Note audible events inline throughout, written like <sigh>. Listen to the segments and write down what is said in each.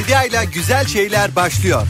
Bedia ile güzel şeyler başlıyor.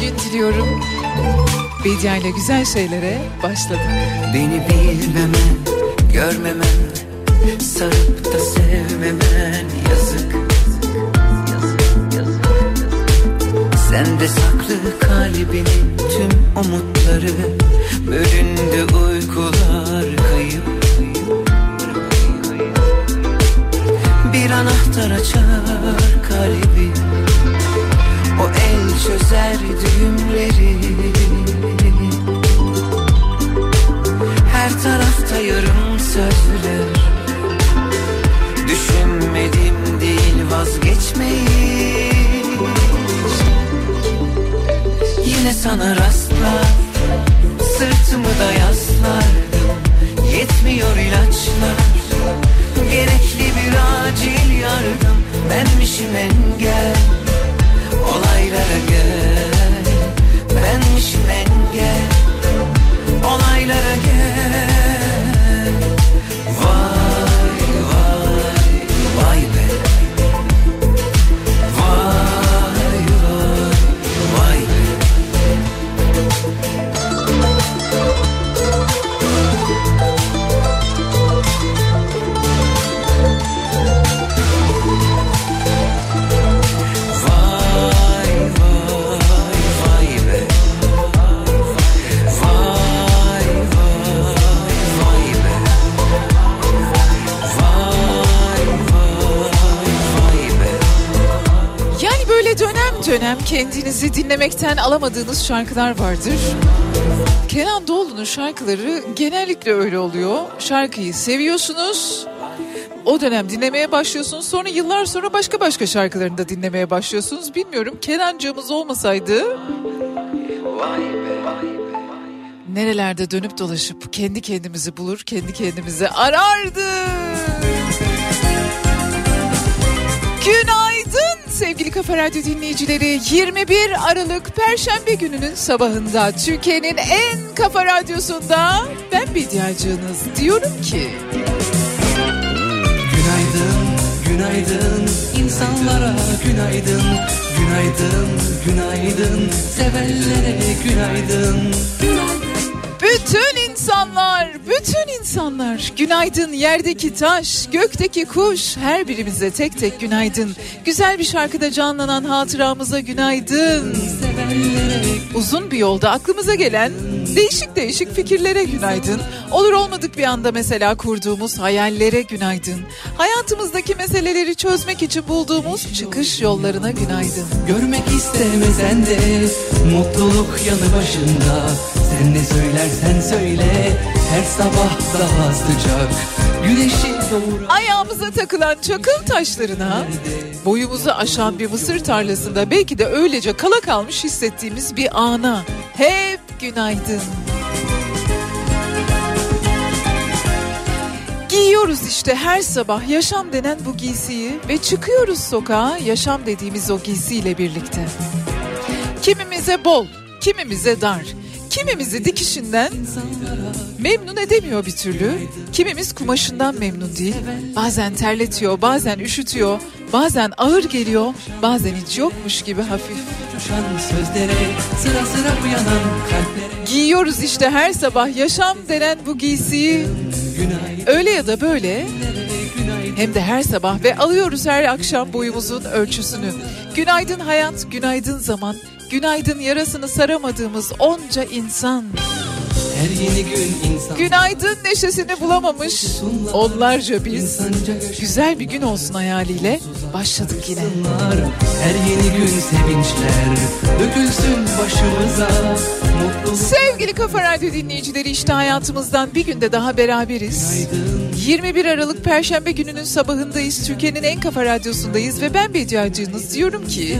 Diliyorum. Bedia ile güzel şeylere başladık. Beni bilmemen, görmemen Sarıp da sevmemen yazık Sende saklı kalbinin kendinizi dinlemekten alamadığınız şarkılar vardır. Kenan Doğulu'nun şarkıları genellikle öyle oluyor. Şarkıyı seviyorsunuz. O dönem dinlemeye başlıyorsunuz. Sonra yıllar sonra başka başka şarkılarını da dinlemeye başlıyorsunuz. Bilmiyorum Kenancığımız olmasaydı nerelerde dönüp dolaşıp kendi kendimizi bulur, kendi kendimizi arardık. Sevgili Kafa Radyo dinleyicileri. 21 Aralık Perşembe gününün sabahında Türkiye'nin en kafa radyosunda ben Bediacığınız diyorum ki... Günaydın, günaydın insanlara günaydın Günaydın, günaydın sevenlere günaydın Bütün insanlar, bütün insanlar günaydın yerdeki taş, gökteki kuş her birimize tek tek günaydın. Güzel bir şarkıda canlanan hatıramıza günaydın. Uzun bir yolda aklımıza gelen Değişik değişik fikirlere günaydın. Olur olmadık bir anda mesela kurduğumuz hayallere günaydın. Hayatımızdaki meseleleri çözmek için bulduğumuz çıkış yollarına günaydın. Görmek istemesen de mutluluk yanı başında Sen ne söylersen söyle her sabah daha sıcak Güneşi doğuran Ayağımıza takılan çakıl taşlarına, boyumuzu aşan bir mısır tarlasında belki de öylece kala kalmış hissettiğimiz bir ana. Hep günaydın. Giyiyoruz işte her sabah yaşam denen bu giysiyi ve çıkıyoruz sokağa yaşam dediğimiz o giysiyle birlikte. Kimimize bol, kimimize dar, kimimizi dikişinden memnun edemiyor bir türlü. Kimimiz kumaşından memnun değil. Bazen terletiyor, bazen üşütüyor, bazen ağır geliyor, bazen hiç yokmuş gibi hafif. Giyiyoruz işte her sabah yaşam denen bu giysiyi. Öyle ya da böyle hem de her sabah ve alıyoruz her akşam boyumuzun ölçüsünü. Günaydın hayat, günaydın zaman, günaydın yarasını saramadığımız onca insan. Her yeni gün insan Günaydın neşesini bulamamış onlarca biz. Güzel bir gün olsun hayaliyle başladık yine. Her yeni gün sevinçler dökülsün başımıza Sevgili Kafa Radyo dinleyicileri işte hayatımızdan bir günde daha beraberiz. 21 Aralık Perşembe gününün sabahındayız. Türkiye'nin en kafa radyosundayız ve ben Bediacığınız diyorum ki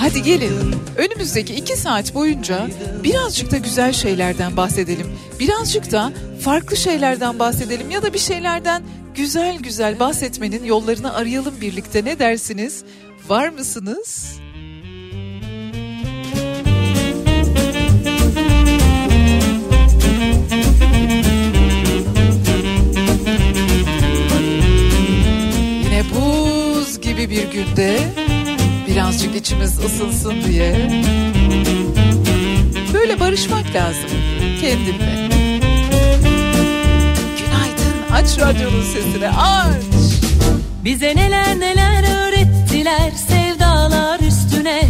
hadi gelin önümüzdeki iki saat boyunca birazcık da güzel şeylerden bahsedelim. Birazcık da farklı şeylerden bahsedelim ya da bir şeylerden güzel güzel bahsetmenin yollarını arayalım birlikte ne dersiniz? Var mısınız? Yine buz gibi bir günde birazcık içimiz ısınsın diye böyle barışmak lazım kendimle. Günaydın aç radyonun sesini aç. Bize neler neler öğrettiler sevdalar üstüne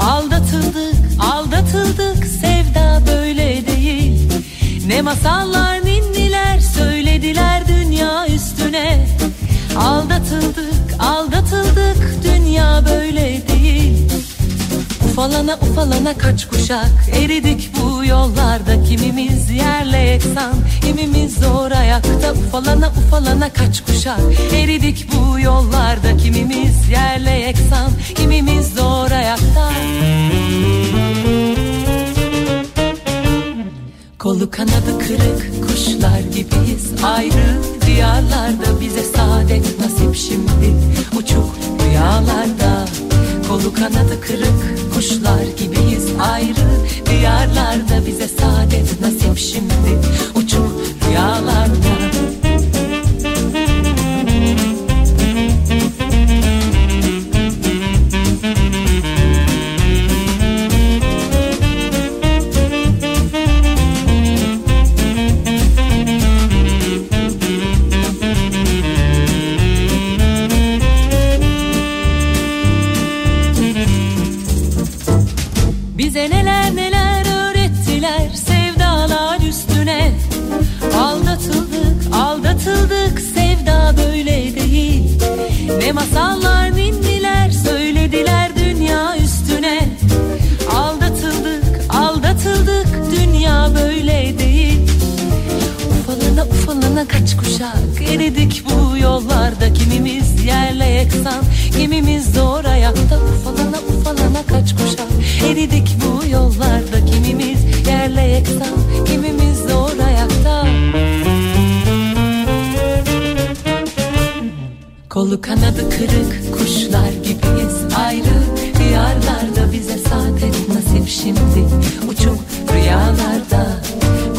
Aldatıldık aldatıldık sevda böyle değil Ne masallar ninniler söylediler dünya üstüne Aldatıldık aldatıldık. Dünya böyle değil. Ufalana ufalana kaç kuşak. Eridik bu yollarda. Kimimiz yerle yeksan kimimiz zor ayakta. Ufalana ufalana kaç kuşak. Eridik bu yollarda. Kimimiz yerle yeksan kimimiz zor ayakta. Kolu kanadı kırık. Kuşlar gibiyiz. Ayrı diyarlarda bize saadet nasip şimdi. Uçuk rüyalarda Kolu kanadı kırık kuşlar gibiyiz ayrı. Diyarlarda bize saadet nasip şimdi. Uçuk rüyalarda masallar ninniler söylediler dünya üstüne. Aldatıldık aldatıldık dünya böyle değil. Ufalana ufalana kaç kuşak eridik bu yollarda. Kimimiz yerle yeksan kimimiz zor ayakta Ufalana ufalana kaç kuşak eridik bu Kolu kanadı kırık kuşlar gibiyiz. Ayrı Diyarlarda bize saadet nasip şimdi. Uçuk rüyalarda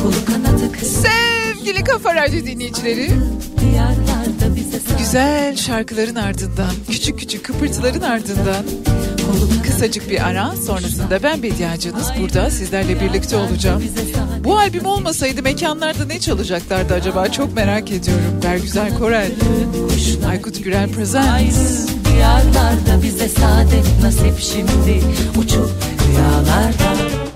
Kolu kanadı kırık. Sevgili Kafa Radyo dinleyicileri güzel şarkıların ardından küçük küçük kıpırtıların ardından kısacık bir ara sonrasında ben Bediacınız burada sizlerle birlikte olacağım. Bu albüm olmasaydı mekanlarda ne çalacaklardı acaba çok merak ediyorum. Bergüzar Korel, Aykut Gürel Presents. Diyarlarda bize saadet nasip şimdi Uçuk rüyalarda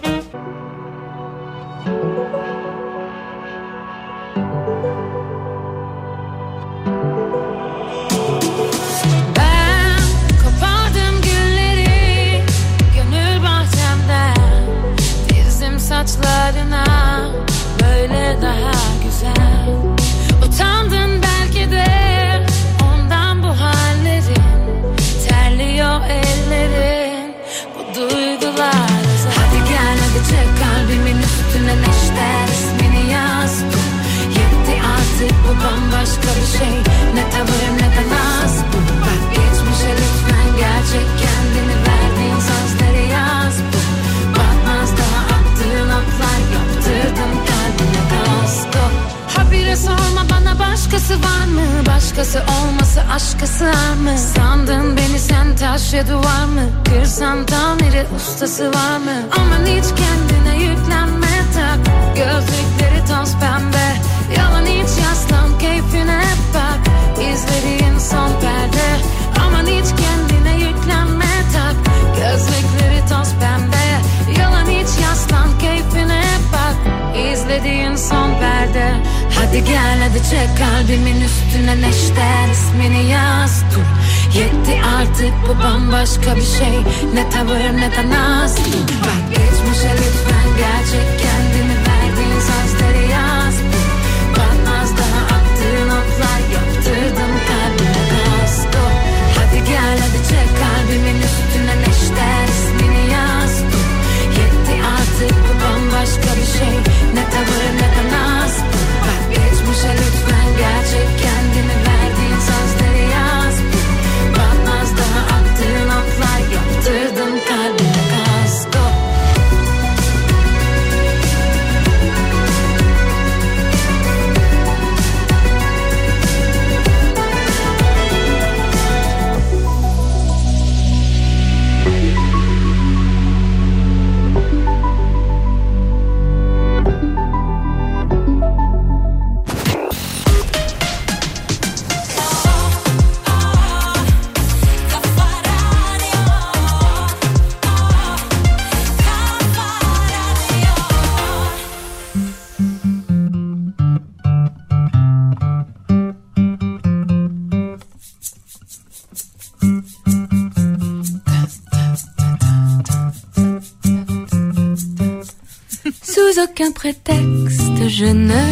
Aucun prétexte je ne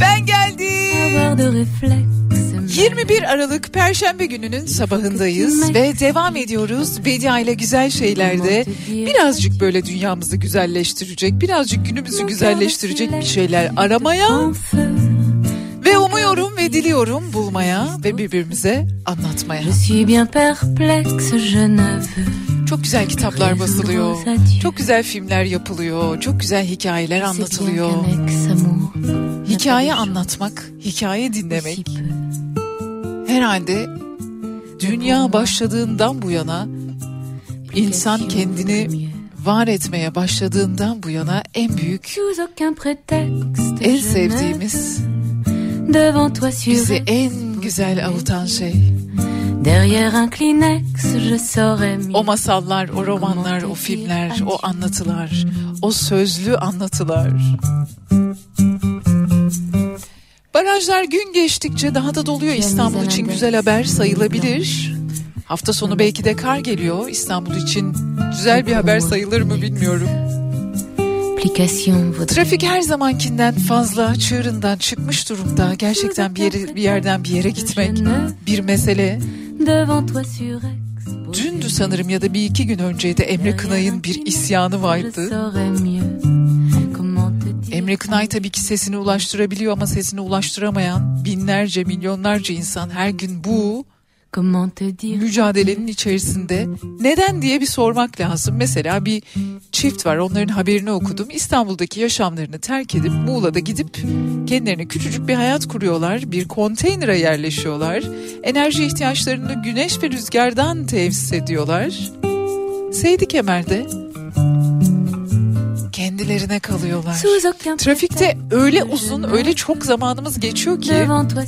Ben geldim. de réflexe 21 Aralık Perşembe gününün sabahındayız ve devam ediyoruz Bedia ile güzel şeylerde birazcık böyle dünyamızı güzelleştirecek, birazcık günümüzü güzelleştirecek bir şeyler aramaya ve umuyorum ve diliyorum bulmaya ve birbirimize anlatmaya. Je suis bien perplexe je ne veux Çok güzel kitaplar basılıyor, çok güzel filmler yapılıyor, çok güzel hikayeler anlatılıyor. Hikaye anlatmak, hikaye dinlemek herhalde dünya başladığından bu yana insan kendini var etmeye başladığından bu yana en büyük, en sevdiğimiz, bizi en güzel avutan şey. O masallar, o romanlar, o filmler, o anlatılar, o sözlü anlatılar. Barajlar gün geçtikçe daha da doluyor. İstanbul için güzel haber sayılabilir. Hafta sonu belki de kar geliyor. İstanbul için güzel bir haber sayılır mı bilmiyorum. Trafik her zamankinden fazla çığırından çıkmış durumda. Gerçekten bir yere, bir yerden bir yere gitmek bir mesele. Dündü sanırım ya da bir iki gün önceydi Emre Kınay'ın bir isyanı vardı. Emre Kınay tabii ki sesini ulaştırabiliyor ama sesini ulaştıramayan binlerce milyonlarca insan her gün bu mücadelenin içerisinde neden diye bir sormak lazım. Mesela bir çift var onların haberini okudum. İstanbul'daki yaşamlarını terk edip Muğla'da gidip kendilerine küçücük bir hayat kuruyorlar. Bir konteynere yerleşiyorlar. Enerji ihtiyaçlarını güneş ve rüzgardan tesis ediyorlar. Seydi Kemer'de kendilerine kalıyorlar. Trafikte öyle uzun, öyle çok zamanımız geçiyor ki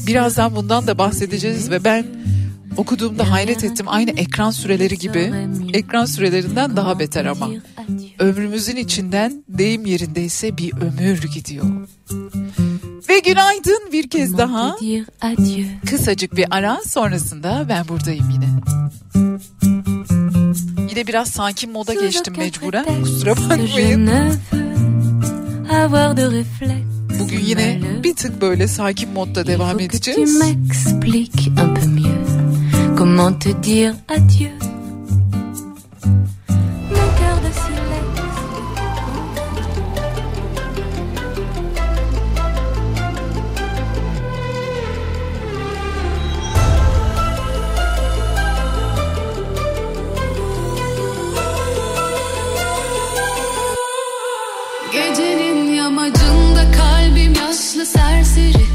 birazdan bundan da bahsedeceğiz ve ben okuduğumda hayret ettim. Aynı ekran süreleri gibi, ekran sürelerinden daha beter ama. Ömrümüzün içinden deyim yerindeyse bir ömür gidiyor. Ve günaydın bir kez daha. Kısacık bir ara sonrasında ben buradayım yine. Yine biraz sakin moda geçtim mecburen. Kusura bakmayın. Bugün yine bir tık böyle sakin modda devam edeceğiz. Comment te dire adieu. Gecenin yamacında kalbim yaşlı serseri.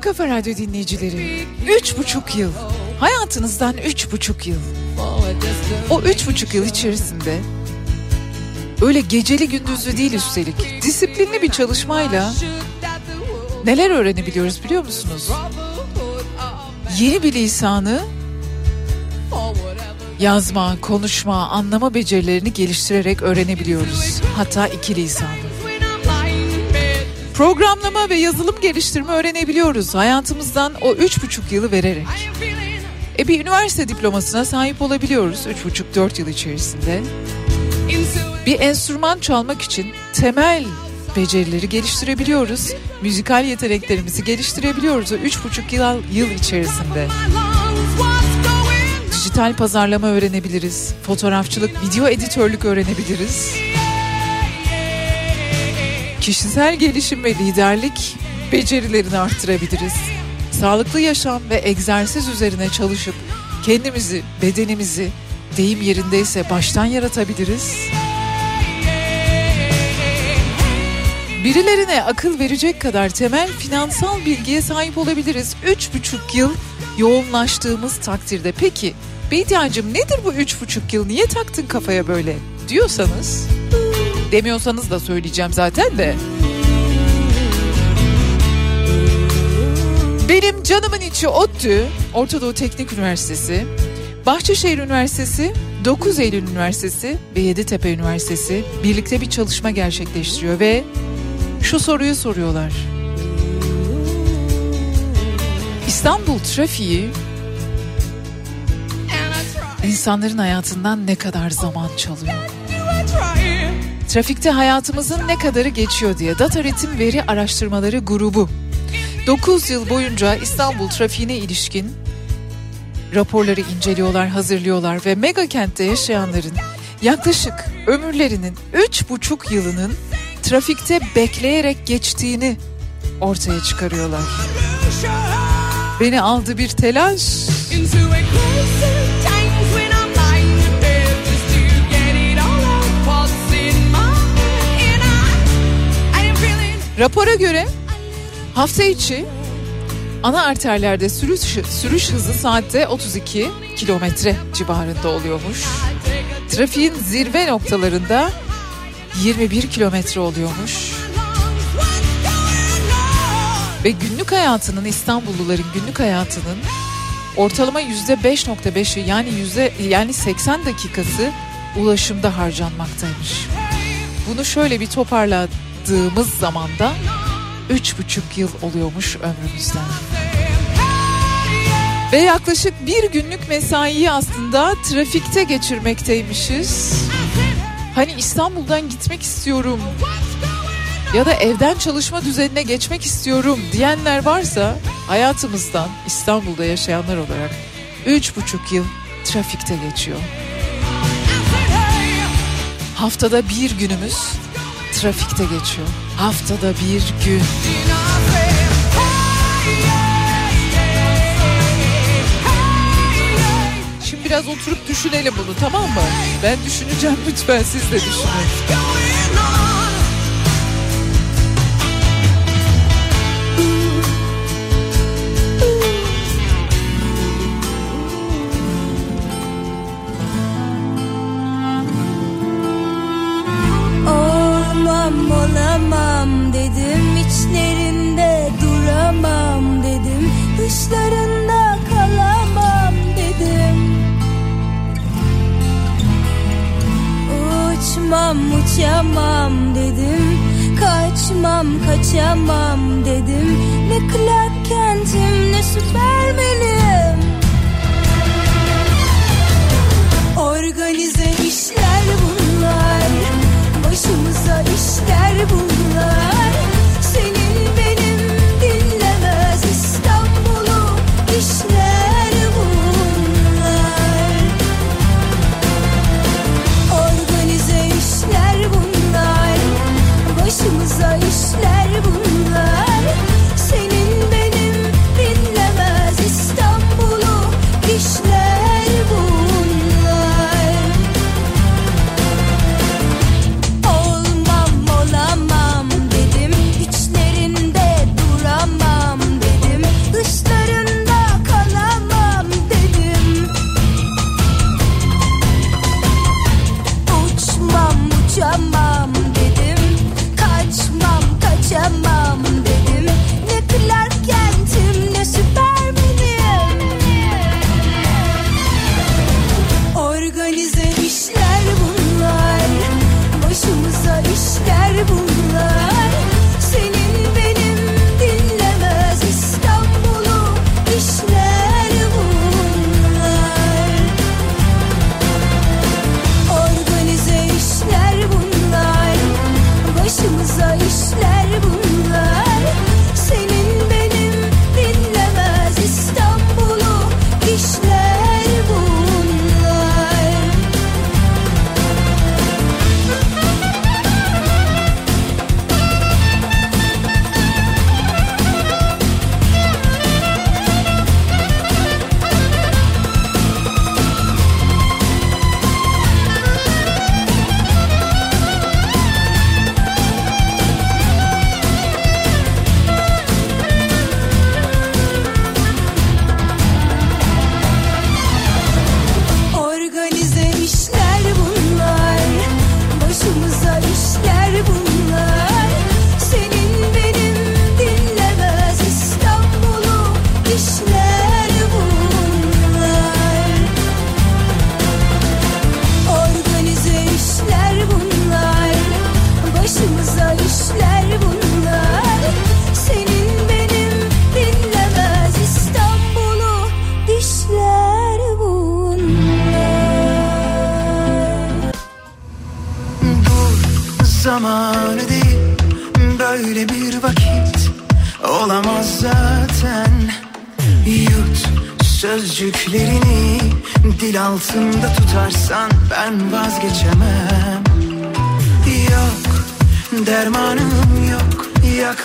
Sevgili Kafa Radyo dinleyicileri, üç buçuk yıl, hayatınızdan üç buçuk yıl. O üç buçuk yıl içerisinde öyle geceli gündüzlü değil üstelik disiplinli bir çalışmayla neler öğrenebiliyoruz biliyor musunuz? Yeni bir lisanı yazma, konuşma, anlama becerilerini geliştirerek öğrenebiliyoruz. Hatta iki lisanı. Programlama ve yazılım geliştirme öğrenebiliyoruz hayatımızdan o üç buçuk yılı vererek. E bir üniversite diplomasına sahip olabiliyoruz üç buçuk dört yıl içerisinde. Bir enstrüman çalmak için temel becerileri geliştirebiliyoruz. Müzikal yeteneklerimizi geliştirebiliyoruz o üç buçuk yıl, yıl içerisinde. Dijital pazarlama öğrenebiliriz. Fotoğrafçılık, video editörlük öğrenebiliriz. Kişisel gelişim ve liderlik becerilerini arttırabiliriz. Sağlıklı yaşam ve egzersiz üzerine çalışıp kendimizi, bedenimizi deyim yerindeyse baştan yaratabiliriz. Birilerine akıl verecek kadar temel finansal bilgiye sahip olabiliriz. Üç buçuk yıl yoğunlaştığımız takdirde. Peki Bediacığım nedir bu üç buçuk yıl? Niye taktın kafaya böyle diyorsanız... Demiyorsanız da söyleyeceğim zaten de. Benim canımın içi ODTÜ, Orta Doğu Teknik Üniversitesi, Bahçeşehir Üniversitesi, 9 Eylül Üniversitesi ve Yeditepe Üniversitesi birlikte bir çalışma gerçekleştiriyor ve şu soruyu soruyorlar. İstanbul trafiği insanların hayatından ne kadar zaman çalıyor? Trafikte hayatımızın ne kadarı geçiyor diye Data Ritim Veri Araştırmaları Grubu 9 yıl boyunca İstanbul trafiğine ilişkin raporları inceliyorlar, hazırlıyorlar ve mega kentte yaşayanların yaklaşık ömürlerinin 3,5 yılının trafikte bekleyerek geçtiğini ortaya çıkarıyorlar. Beni aldı bir telaş. Rapora göre hafta içi ana arterlerde sürüş, sürüş hızı saatte 32 kilometre civarında oluyormuş. Trafiğin zirve noktalarında 21 kilometre oluyormuş. Ve günlük hayatının İstanbulluların günlük hayatının ortalama yüzde 5.5'i yani yüzde yani 80 dakikası ulaşımda harcanmaktaymış. Bunu şöyle bir toparladığımız zamanda üç buçuk yıl oluyormuş ömrümüzden. Ve yaklaşık bir günlük mesaiyi aslında trafikte geçirmekteymişiz. Hani İstanbul'dan gitmek istiyorum ya da evden çalışma düzenine geçmek istiyorum diyenler varsa hayatımızdan İstanbul'da yaşayanlar olarak üç buçuk yıl trafikte geçiyor. Haftada bir günümüz trafikte geçiyor. Haftada bir gün. Şimdi biraz oturup düşünelim bunu tamam mı? Ben düşüneceğim lütfen siz de düşünün. Uçmam uçamam dedim. Kaçmam kaçamam dedim. Ne Clark Kent'im ne Süpermen'im Organize işler bunlar. Başımıza işler bunlar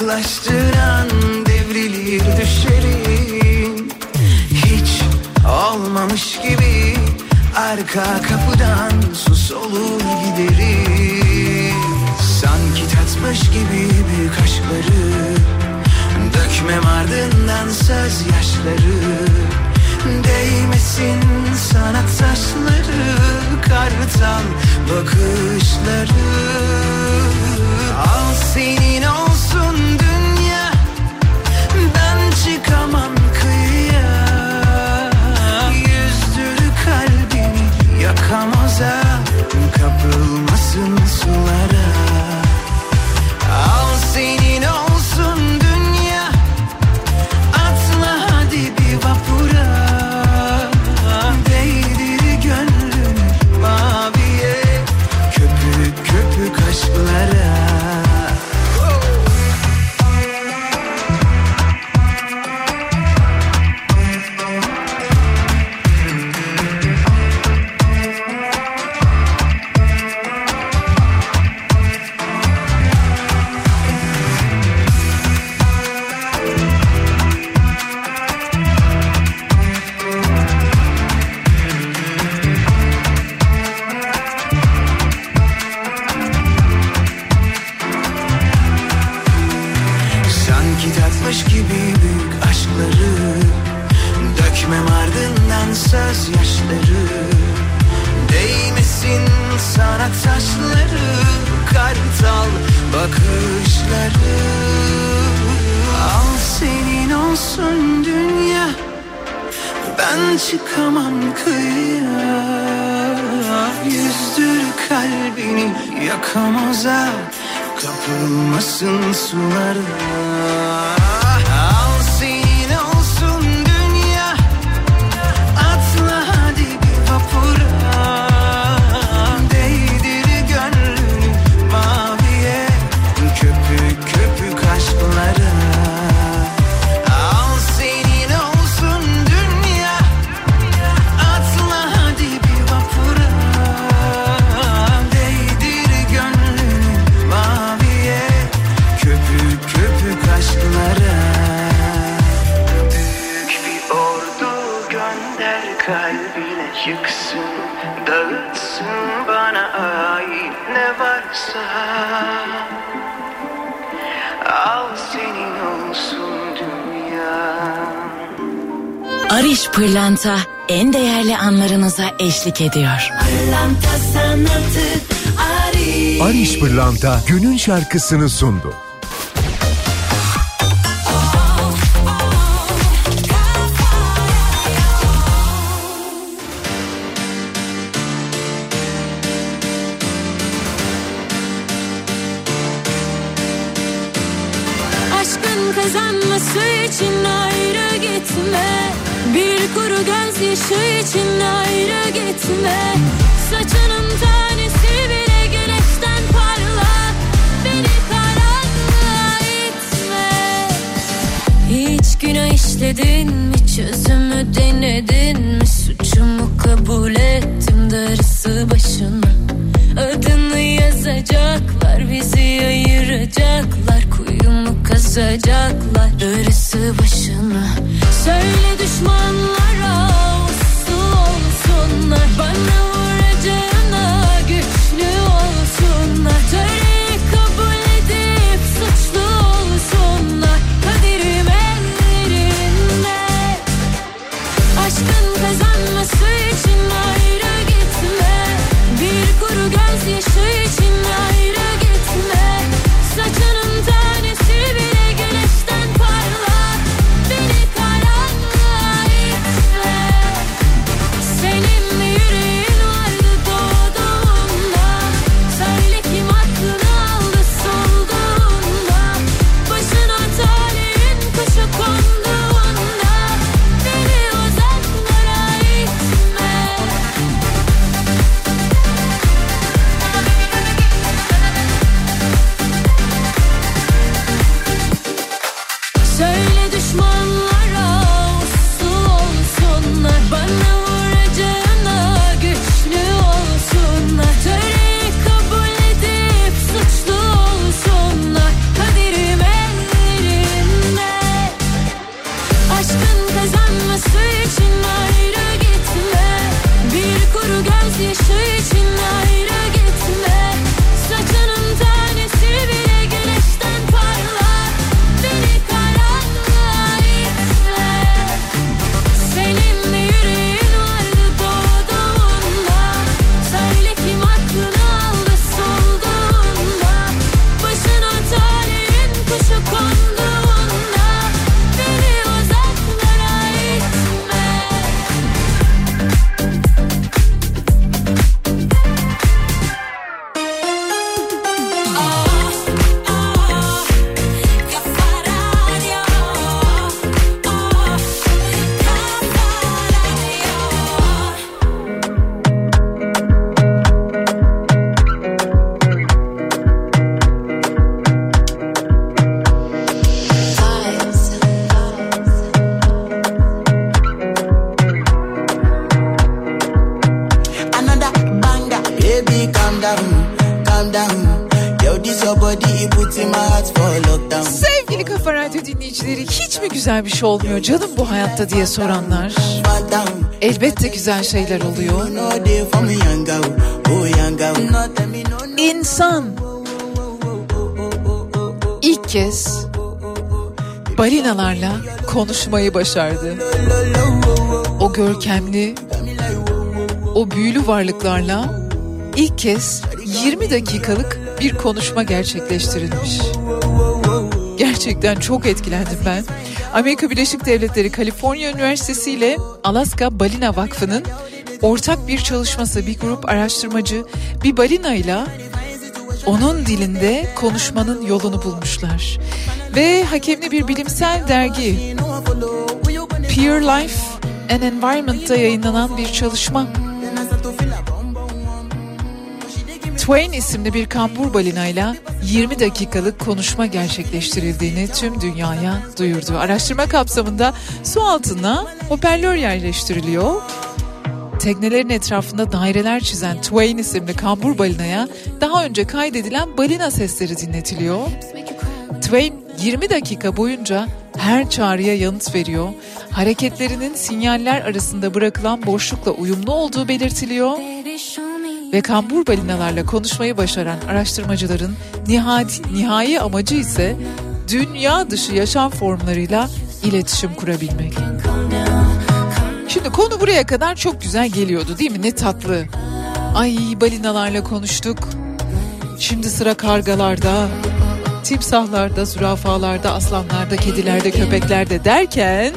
uzaklaştır Pırlanta en değerli anlarınıza eşlik ediyor. Pırlanta sanatı Ariş. Ariş Pırlanta günün şarkısını sundu. Güzel bir şey olmuyor canım bu hayatta diye soranlar. Elbette güzel şeyler oluyor. İnsan ilk kez balinalarla konuşmayı başardı. O görkemli, o büyülü varlıklarla ilk kez 20 dakikalık bir konuşma gerçekleştirilmiş. Gerçekten çok etkilendim ben. Amerika Birleşik Devletleri Kaliforniya Üniversitesi ile Alaska Balina Vakfı'nın ortak bir çalışması bir grup araştırmacı bir balina ile onun dilinde konuşmanın yolunu bulmuşlar. Ve hakemli bir bilimsel dergi Peer Life and Environment'ta yayınlanan bir çalışma. Twain isimli bir kambur balinayla 20 dakikalık konuşma gerçekleştirildiğini tüm dünyaya duyurdu. Araştırma kapsamında su altına hoparlör yerleştiriliyor. Teknelerin etrafında daireler çizen Twain isimli kambur balinaya daha önce kaydedilen balina sesleri dinletiliyor. Twain 20 dakika boyunca her çağrıya yanıt veriyor. Hareketlerinin sinyaller arasında bırakılan boşlukla uyumlu olduğu belirtiliyor. Ve kambur balinalarla konuşmayı başaran araştırmacıların nihai, nihai amacı ise dünya dışı yaşam formlarıyla iletişim kurabilmek. Şimdi konu buraya kadar çok güzel geliyordu değil mi? Ne tatlı. Ay balinalarla konuştuk. Şimdi sıra kargalarda, timsahlarda, zürafalarda, aslanlarda, kedilerde, köpeklerde derken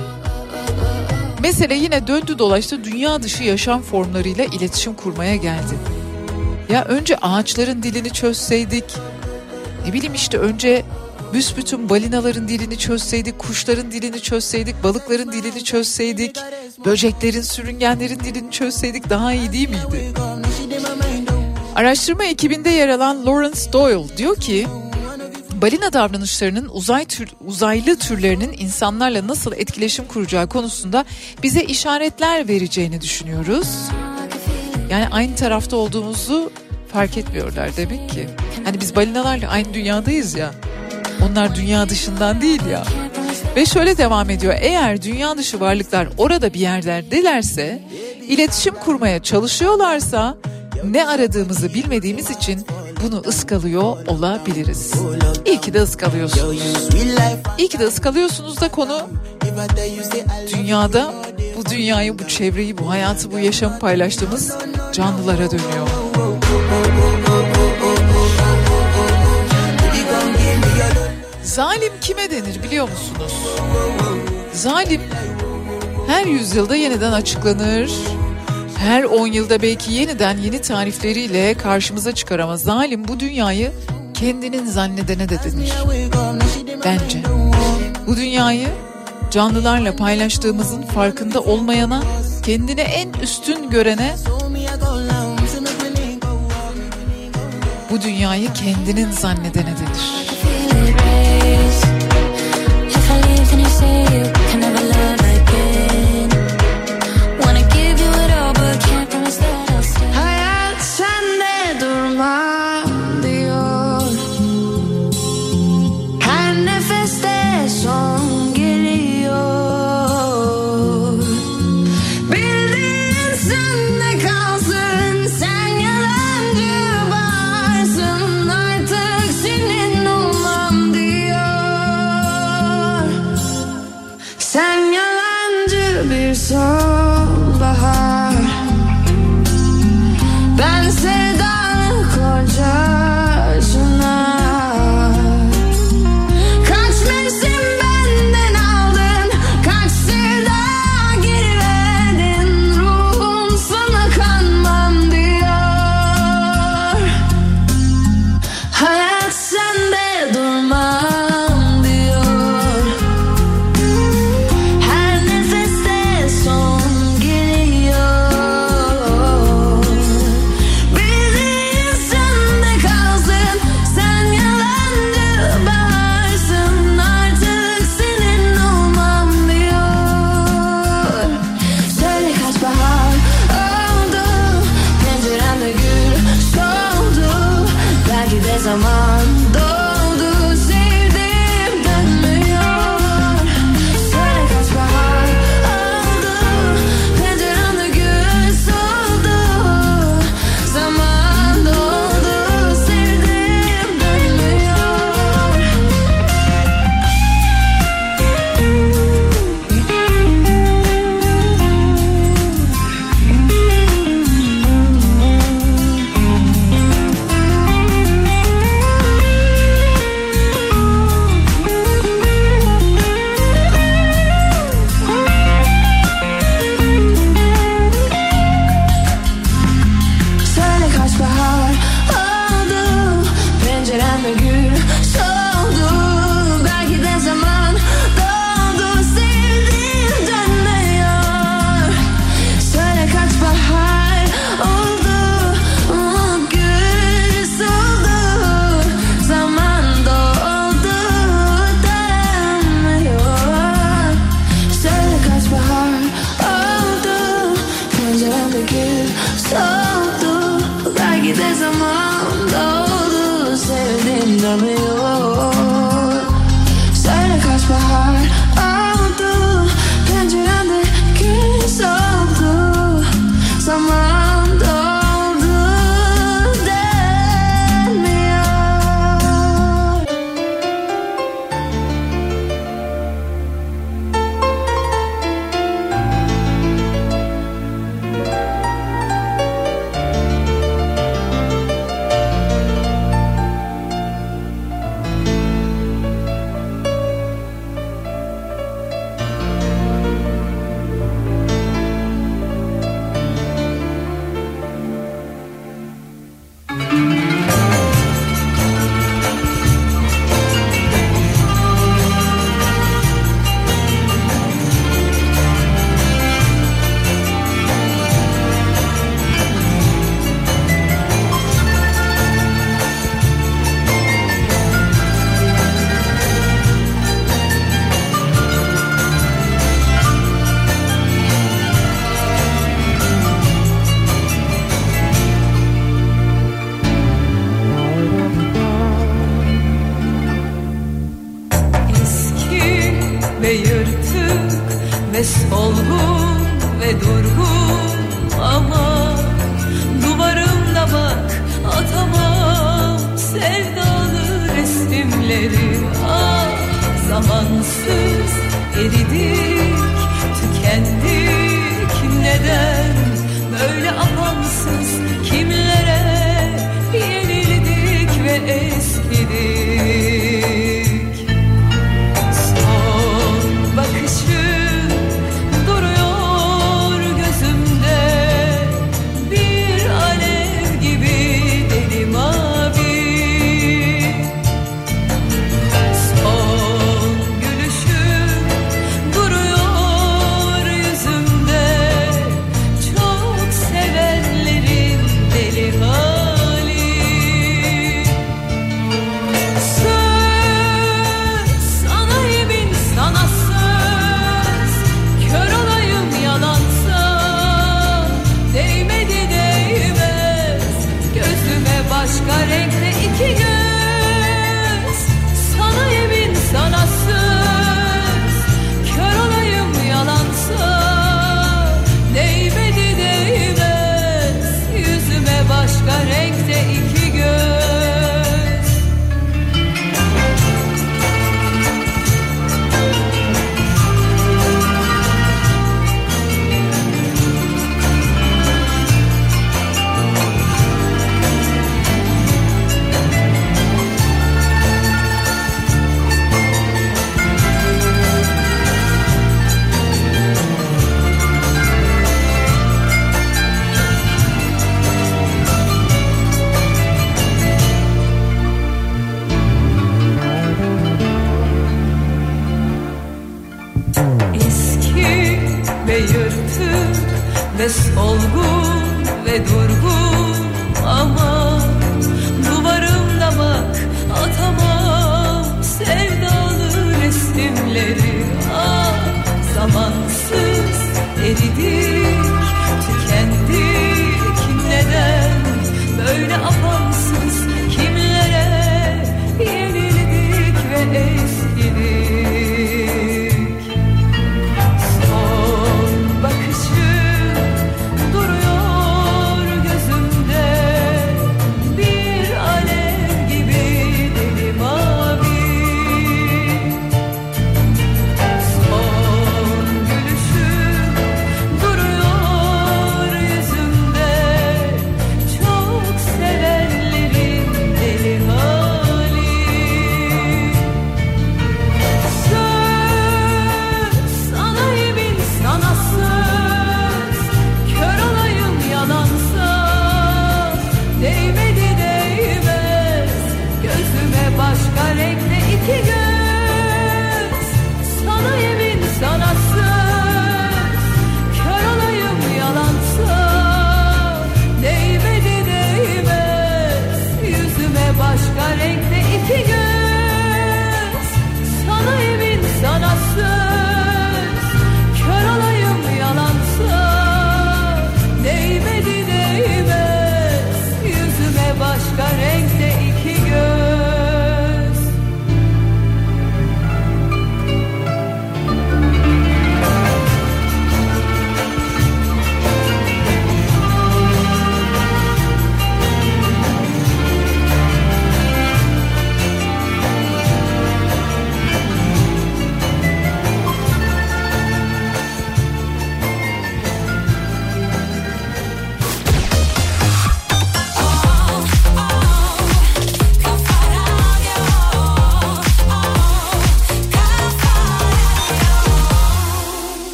mesele yine döndü dolaştı dünya dışı yaşam formlarıyla iletişim kurmaya geldi. Ya önce ağaçların dilini çözseydik, ne bileyim işte önce büsbütün balinaların dilini çözseydik, kuşların dilini çözseydik, balıkların dilini çözseydik, böceklerin, sürüngenlerin dilini çözseydik daha iyi değil miydi? Araştırma ekibinde yer alan Lawrence Doyle diyor ki, balina davranışlarının uzay tür, uzaylı türlerinin insanlarla nasıl etkileşim kuracağı konusunda bize işaretler vereceğini düşünüyoruz. Yani aynı tarafta olduğumuzu fark etmiyorlar demek ki. Hani biz balinalarla aynı dünyadayız ya. Onlar dünya dışından değil ya. Ve şöyle devam ediyor. Eğer dünya dışı varlıklar orada bir yerlerdelerse, iletişim kurmaya çalışıyorlarsa ne aradığımızı bilmediğimiz için bunu ıskalıyor olabiliriz. İyi ki de ıskalıyorsunuz. İyi ki de ıskalıyorsunuz da konu dünyada bu dünyayı, bu çevreyi, bu hayatı, bu yaşamı paylaştığımız canlılara dönüyor. Zalim kime denir biliyor musunuz? Zalim her yüzyılda yeniden açıklanır. Her 10 yılda belki yeniden yeni tarifleriyle karşımıza çıkar ama zalim bu dünyayı kendinin zannedene de denir. Bence. Bu dünyayı canlılarla paylaştığımızın farkında olmayana, kendine en üstün görene bu dünyayı kendinin zannedene denir.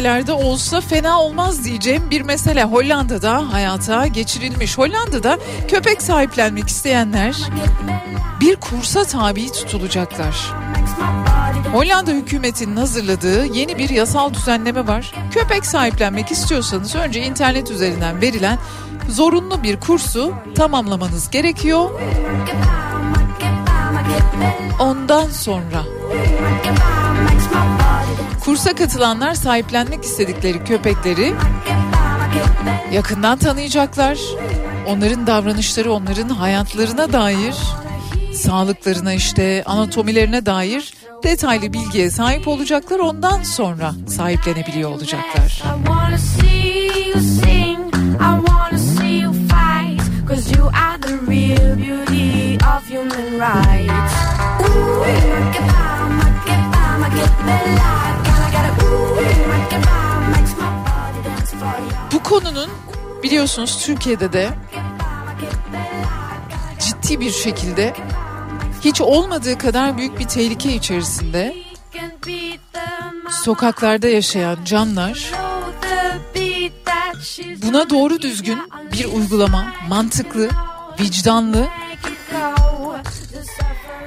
Ülkelerde olsa fena olmaz diyeceğim bir mesele Hollanda'da hayata geçirilmiş. Hollanda'da köpek sahiplenmek isteyenler bir kursa tabi tutulacaklar. Hollanda hükümetinin hazırladığı yeni bir yasal düzenleme var. Köpek sahiplenmek istiyorsanız önce internet üzerinden verilen zorunlu bir kursu tamamlamanız gerekiyor. Ondan sonra kursa katılanlar sahiplenmek istedikleri köpekleri yakından tanıyacaklar. Onların davranışları, onların hayatlarına dair, sağlıklarına işte anatomilerine dair detaylı bilgiye sahip olacaklar. Ondan sonra sahiplenebiliyor olacaklar. Cause you are the real beauty of human rights. Ooh, makeba, makeba, makebela, gotta get a konunun biliyorsunuz Türkiye'de de ciddi bir şekilde hiç olmadığı kadar büyük bir tehlike içerisinde sokaklarda yaşayan canlar buna doğru düzgün bir uygulama, mantıklı, vicdanlı,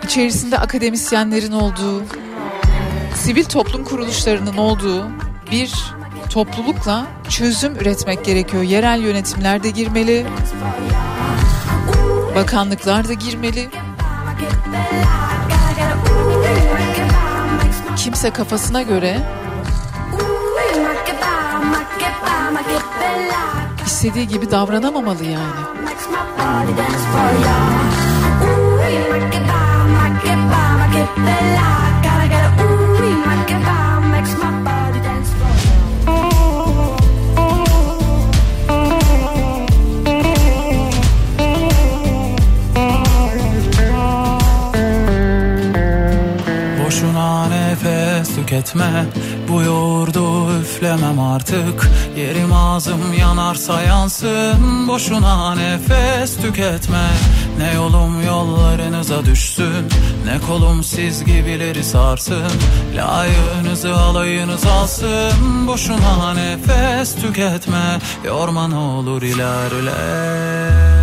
içerisinde akademisyenlerin olduğu, sivil toplum kuruluşlarının olduğu bir toplulukla çözüm üretmek gerekiyor. Yerel yönetimler de girmeli, bakanlıklar da girmeli. Kimse kafasına göre istediği gibi davranamamalı yani. Nefes tüketme. Bu yoğurdu üflemem artık. Yerim ağzım yanarsa yansın. Boşuna nefes tüketme. Ne yolum yollarınıza düşsün. Ne kolum siz gibileri sarsın. Layığınızı alayınız alsın. Boşuna nefes tüketme. Yorma ne olur ilerle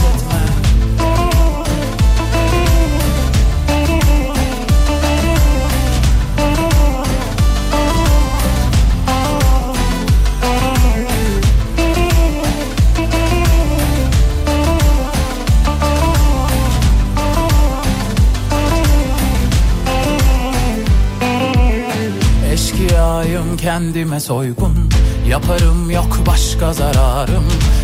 Eşkıyayım kendime soygun Yaparım yok başka zararım.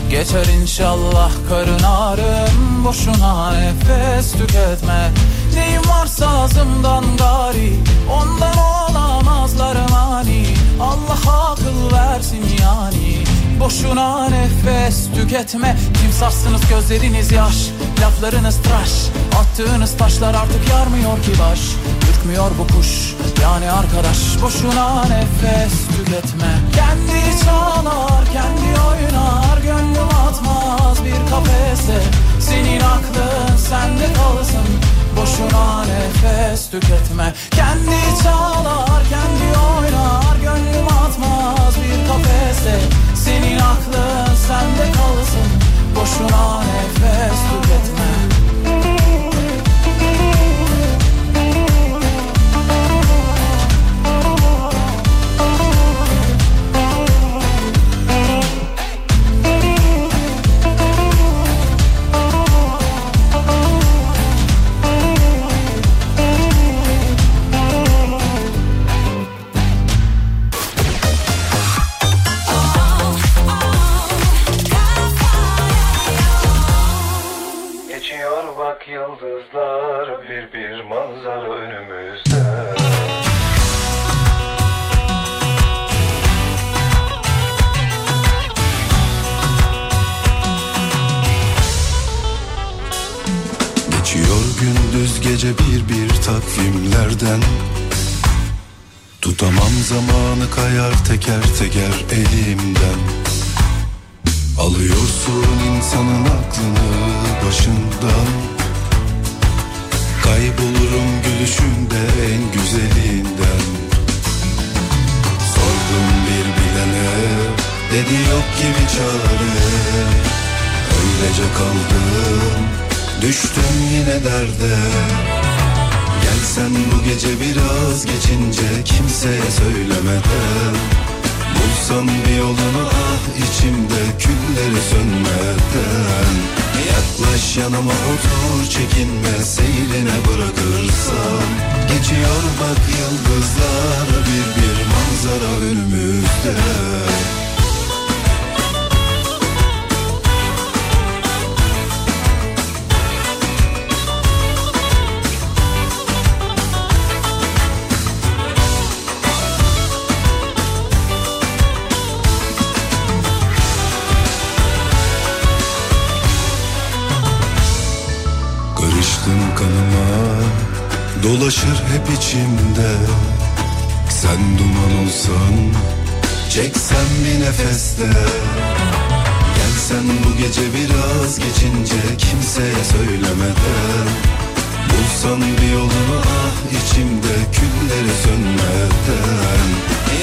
Geçer inşallah karın ağrım Boşuna nefes tüketme. Neyim varsa ağzımdan gari Ondan olamazlar mani. Allah akıl versin yani Boşuna nefes tüketme. Kimsarsınız gözleriniz yaş Laflarınız tıraş. Attığınız taşlar artık yarmıyor ki baş Ürkmüyor bu kuş. Yani arkadaş Boşuna nefes tüketme. Kendi çalar kendi oynar Gönlüm atmaz bir kafese. Senin aklın sende kalsın Boşuna nefes tüketme. Kendi çalar kendi oynar Gönlüm atmaz bir kafese. Senin aklın sende kalsın Boşuna nefes tüketme gece bir bir takvimlerden. Tutamam zamanı kayar teker teker elimden. Alıyorsun insanın aklını başından. Kaybolurum gülüşünde en güzelinden. Sordum bir bilene dedi yok gibi çare. Öylece kaldım düştüm yine derde. Gelsen bu gece biraz geçince kimseye söylemeden Bulsam bir yolunu ah içimde külleri sönmeden. Yaklaş yanıma otur çekinme seyrine bırakırsam Geçiyor bak yıldızlar bir bir manzara önümüzde Dolaşır hep içimde. Sen duman olsan Çeksem bir nefeste. Gelsen bu gece biraz geçince Kimseye söylemeden Bulsan bir yolunu ah içimde Külleri sönmeden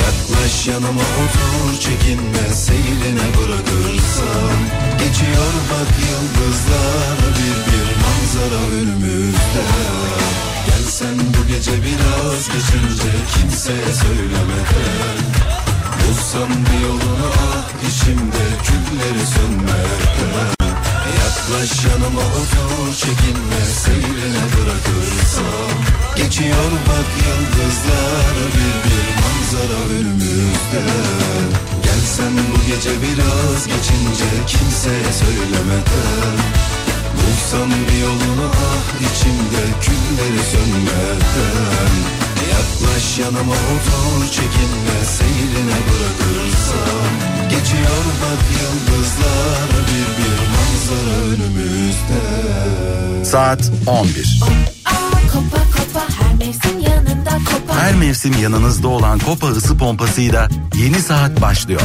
Yaklaş yanıma otur çekinme Seyrine bırakırsam Geçiyor bak yıldızlar Bir bir manzara önümüzde Gelsen bu gece biraz geçince Kimseye söylemeden Bulsam bir yolunu ah içimde Külleri sönmeden Yaklaş yanıma otur çekinme Seyrine bırakırsam. Geçiyor bak yıldızlar Bir bir manzara önümüzde. Gelsen bu gece biraz geçince Kimseye söylemeden Bulsam bir yolunu ah içimde Külleri sönmeden Yaklaş yanıma otur çekinme Seyrine bırakırsam Geçiyor bak yıldızlar Bir bir manzara önümüzde Saat 11. Kopa kopa her mevsim yanında kopa. Her mevsim yanınızda olan Kopa ısı pompasıyla yeni saat başlıyor.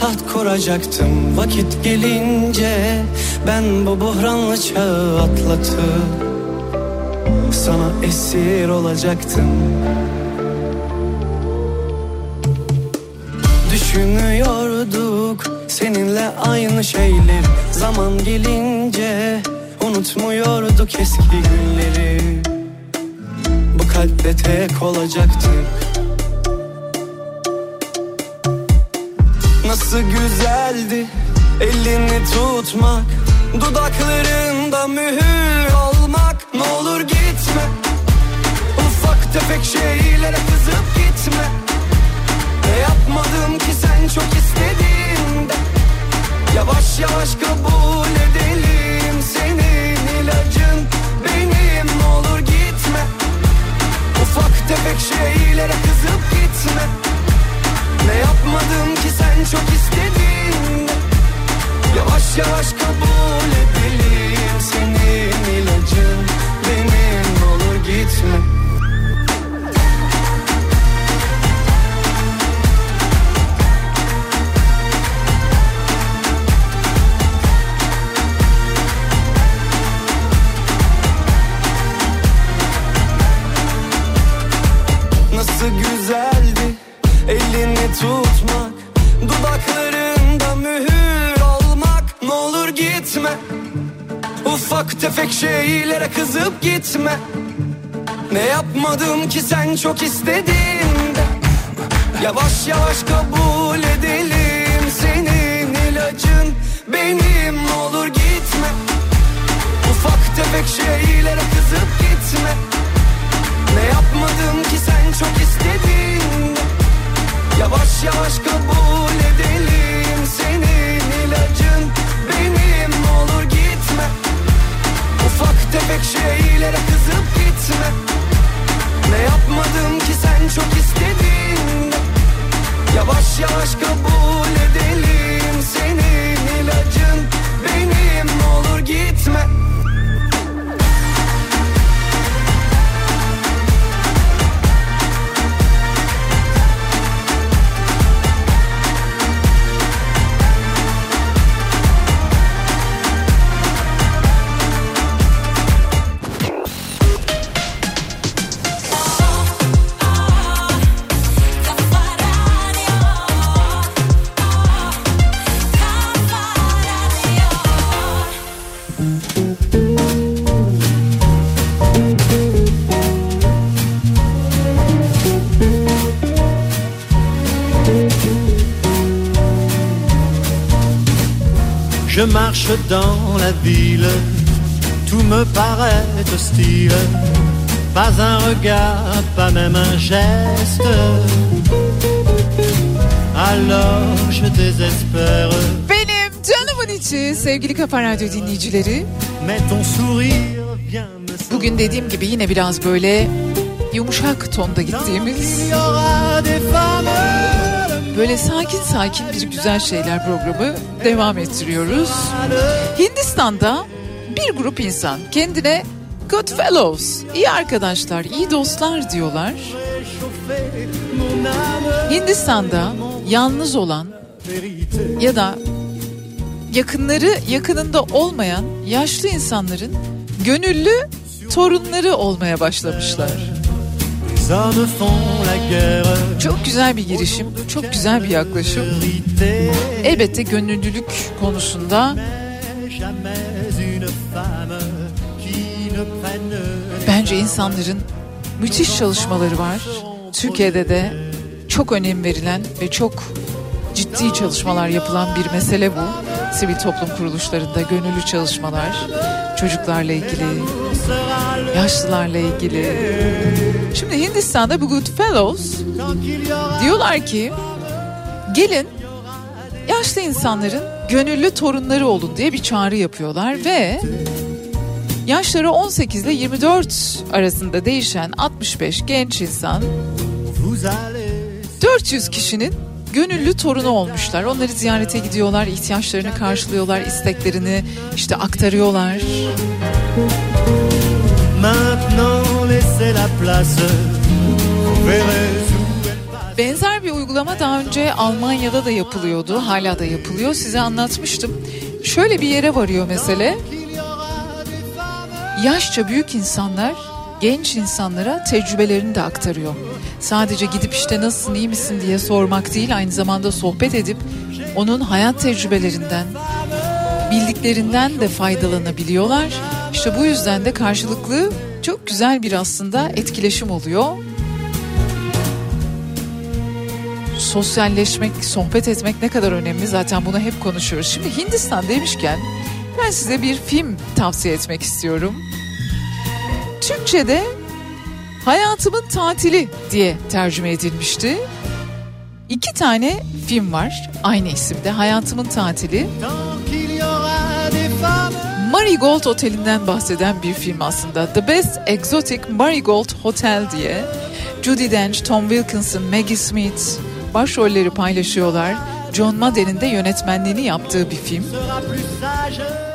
Taht kuracaktım. Vakit gelince ben bu buhranlı çağı atlatıp Sana esir olacaktım. Düşünüyorduk seninle aynı şeyler Zaman gelince unutmuyorduk eski günleri. Bu kalpte tek olacaktık Nasıl güzeldi elini tutmak Dudaklarında mühür olmak. Ne olur gitme Ufak tefek şeylere kızıp gitme. Ne yapmadım ki sen çok istediğinde? Yavaş yavaş kabul edelim Senin ilacın benim. Ne olur gitme Ufak tefek şeylere kızıp gitme ne yapmadım ki sen çok istedin? Yavaş yavaş kabul edelim Senin ilacın. Benim olur gitme. Nasıl güzeldi Ufak tefek şeylere kızıp gitme. Ne yapmadım ki sen çok istediğinde Yavaş yavaş kabul edelim Senin ilacın. Benim olur gitme. Ufak tefek şeylere kızıp gitme. Ne yapmadım ki sen çok istediğinde Yavaş yavaş kabul edelim seni tefek şeylere kızıp gitme. Ne yapmadım ki sen çok istedin? Yavaş yavaş kabul edelim senin ilacın benim. Olur gitme Je marche dans la ville, tout me paraît hostile. Pas un regard, pas même un geste. Alors je désespère. Benim canımın içi sevgili Kafa Radyo dinleyicileri. Mais ton sourire vient me Bugün dediğim gibi yine biraz böyle yumuşak tonda gittiğimiz böyle sakin sakin bir güzel şeyler programı devam ettiriyoruz. Hindistan'da bir grup insan kendine good fellows, iyi arkadaşlar, iyi dostlar diyorlar. Hindistan'da yalnız olan ya da yakınları yakınında olmayan yaşlı insanların gönüllü torunları olmaya başlamışlar. Çok güzel bir girişim, çok güzel bir yaklaşım. Elbette gönüllülük konusunda bence insanların müthiş çalışmaları var. Türkiye'de de çok önem verilen ve çok ciddi çalışmalar yapılan bir mesele bu. Sivil toplum kuruluşlarında gönüllü çalışmalar, çocuklarla ilgili, yaşlılarla ilgili. Şimdi Hindistan'da bu Good Fellows diyorlar ki gelin yaşlı insanların gönüllü torunları olun diye bir çağrı yapıyorlar ve yaşları 18 ile 24 arasında değişen 65 genç insan Vous allez 400 kişinin gönüllü torunu olmuşlar. Onları ziyarete gidiyorlar, ihtiyaçlarını karşılıyorlar, isteklerini işte aktarıyorlar. Benzer bir uygulama daha önce Almanya'da da yapılıyordu. Hala da yapılıyor. Size anlatmıştım. Şöyle bir yere varıyor mesele. Yaşça büyük insanlar genç insanlara tecrübelerini de aktarıyor. Sadece gidip işte nasılsın iyi misin diye sormak değil aynı zamanda sohbet edip onun hayat tecrübelerinden bildiklerinden de faydalanabiliyorlar. İşte bu yüzden de karşılıklı çok güzel bir aslında etkileşim oluyor. sosyalleşmek, sohbet etmek ne kadar önemli zaten bunu hep konuşuyoruz. Şimdi Hindistan demişken ben size bir film tavsiye etmek istiyorum. Türkçe'de Hayatımın Tatili diye tercüme edilmişti. İki tane film var aynı isimde Hayatımın Tatili. Marigold Oteli'nden bahseden bir film aslında. The Best Exotic Marigold Hotel diye. Judi Dench, Tom Wilkinson, Maggie Smith başrolleri paylaşıyorlar. John Madden'in de yönetmenliğini yaptığı bir film.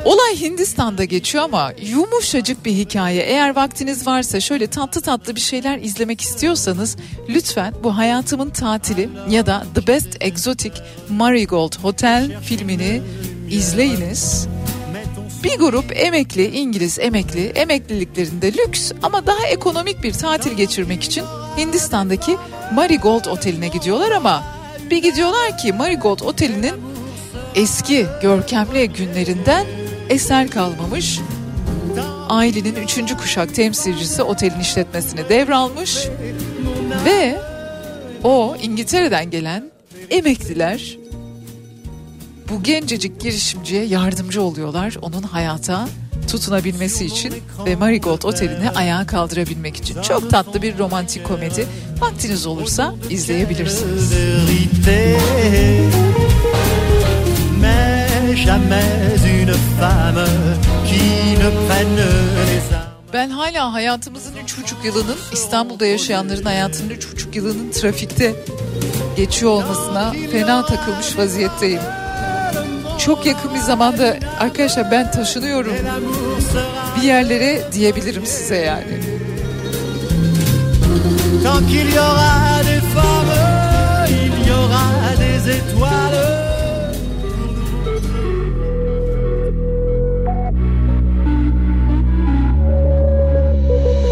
Olay Hindistan'da geçiyor ama yumuşacık bir hikaye. Eğer vaktiniz varsa şöyle tatlı tatlı bir şeyler izlemek istiyorsanız lütfen bu hayatımın tatili ya da The Best Exotic Marigold Hotel filmini izleyiniz. Bir grup emekli, İngiliz emekli, emekliliklerinde lüks ama daha ekonomik bir tatil geçirmek için Hindistan'daki Marigold Oteli'ne gidiyorlar ama bir gidiyorlar ki Marigold Oteli'nin eski görkemli günlerinden eser kalmamış. Ailenin üçüncü kuşak temsilcisi otelin işletmesini devralmış ve o İngiltere'den gelen emekliler bu gencecik girişimciye yardımcı oluyorlar onun hayata tutunabilmesi için ve Marigold Oteli'ni ayağa kaldırabilmek için. Çok tatlı bir romantik komedi. Vaktiniz olursa izleyebilirsiniz. Ben hala hayatımızın üç buçuk yılının İstanbul'da yaşayanların hayatının üç buçuk yılının trafikte geçiyor olmasına fena takılmış vaziyetteyim. Çok yakın bir zamanda arkadaşlar ben taşınıyorum bir yerlere diyebilirim size yani. Tant qu'il y aura des femmes, il y aura des étoiles.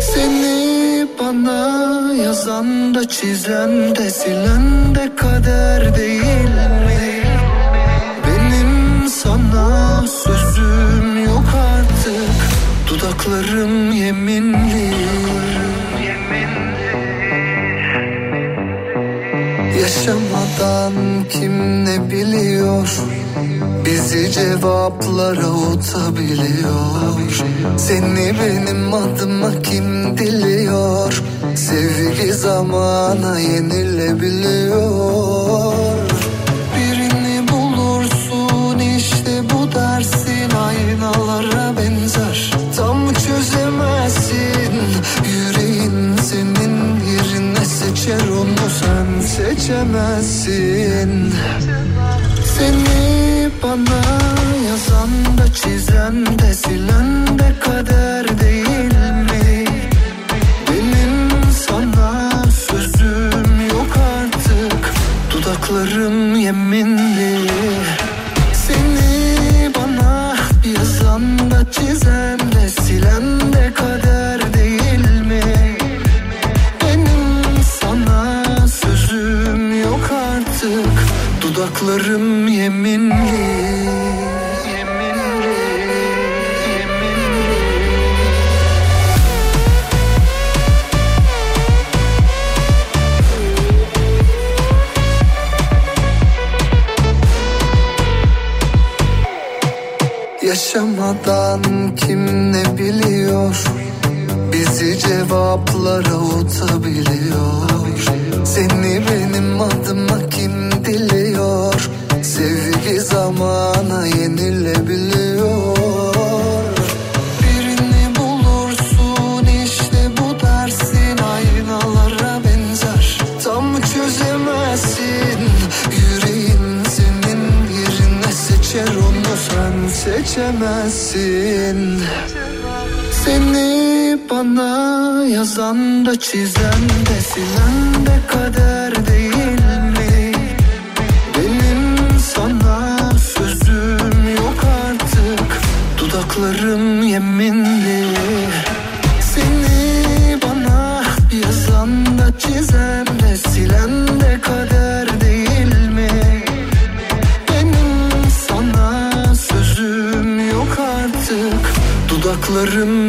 Seni bana yazan da çizen de silen de kader değil sana sözüm yok artık. Dudaklarım yeminli. Yaşamadan kim ne biliyor? Bizi cevaplara utabiliyor Seni benim adıma kim diliyor? Sevgi zamana yenilebiliyor bu dersin aynalara benzer. Tam çözemezsin yüreğin senin yerine seçer onu sen seçemezsin. Seni bana yazan da çizen de silen de kader değil mi? Benim sana sözüm yok artık. Dudaklarım yeminli yeminli Yaşamadan kim ne biliyor? Bizi cevaplara utabiliyor Seni benim adıma kim Sevgi zamana yenilebiliyor. Birini bulursun işte bu dersin aynalara benzer. Tam çözemezsin yüreğin senin yerine seçer onu sen seçemezsin. Seni bana yazan da çizen de silen de kader değil yeminli Seni bana yazan da çizen de silen de kader değil mi? Benim sana sözüm yok artık Dudaklarım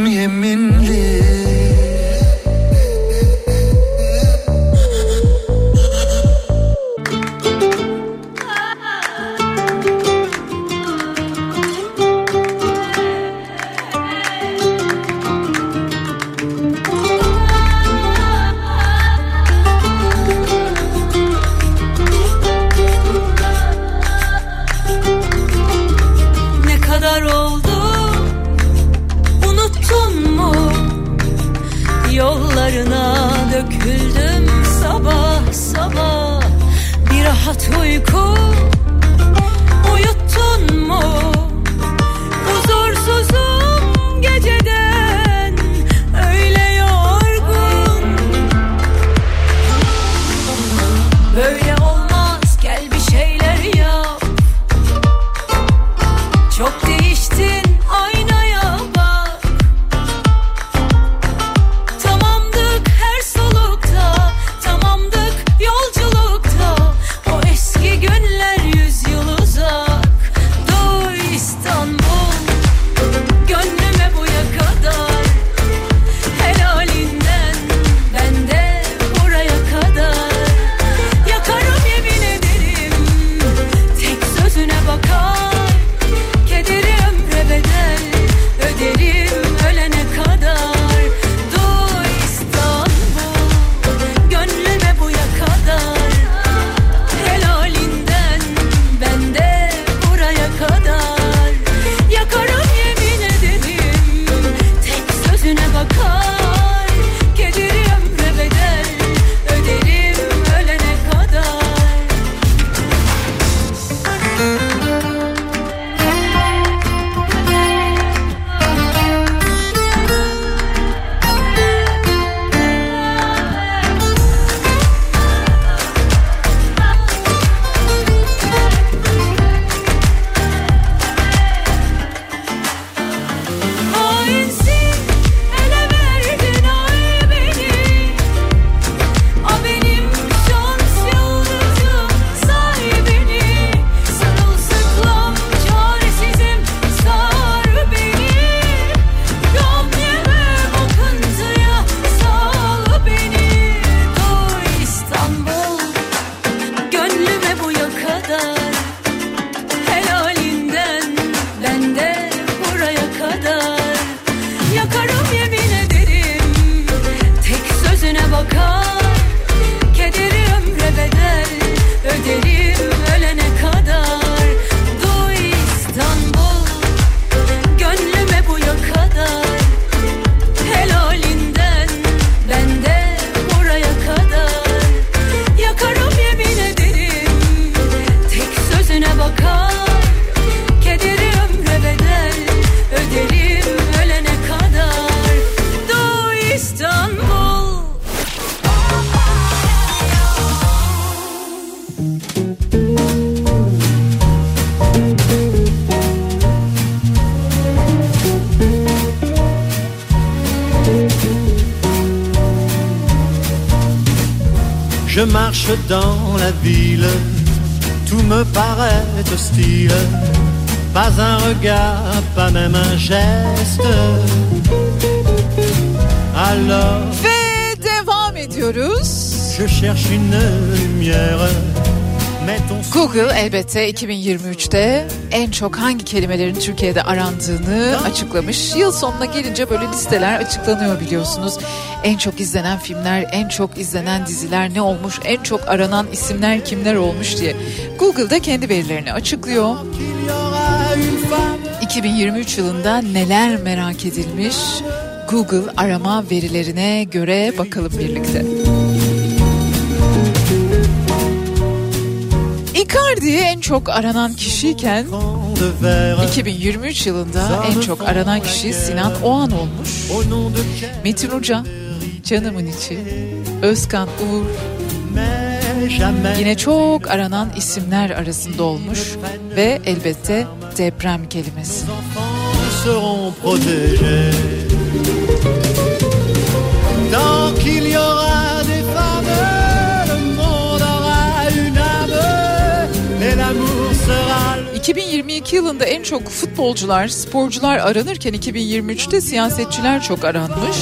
regard, pas même un geste. Alors, Ve devam ediyoruz. je cherche une lumière. Google elbette 2023'te en çok hangi kelimelerin Türkiye'de arandığını açıklamış. Yıl sonuna gelince böyle listeler açıklanıyor biliyorsunuz. En çok izlenen filmler, en çok izlenen diziler ne olmuş, en çok aranan isimler kimler olmuş diye. Google'da kendi verilerini açıklıyor. 2023 yılında neler merak edilmiş Google arama verilerine göre bakalım birlikte. Icardi en çok aranan kişiyken 2023 yılında en çok aranan kişi Sinan Oğan olmuş. Metin Uca, Canımın içi, Özkan Uğur yine çok aranan isimler arasında olmuş ve elbette deprem kelimesi. seront protégés. Tant qu'il y aura des femmes, le monde aura une âme, et l'amour sera le 2022 yılında en çok futbolcular, sporcular aranırken 2023'te siyasetçiler çok aranmış.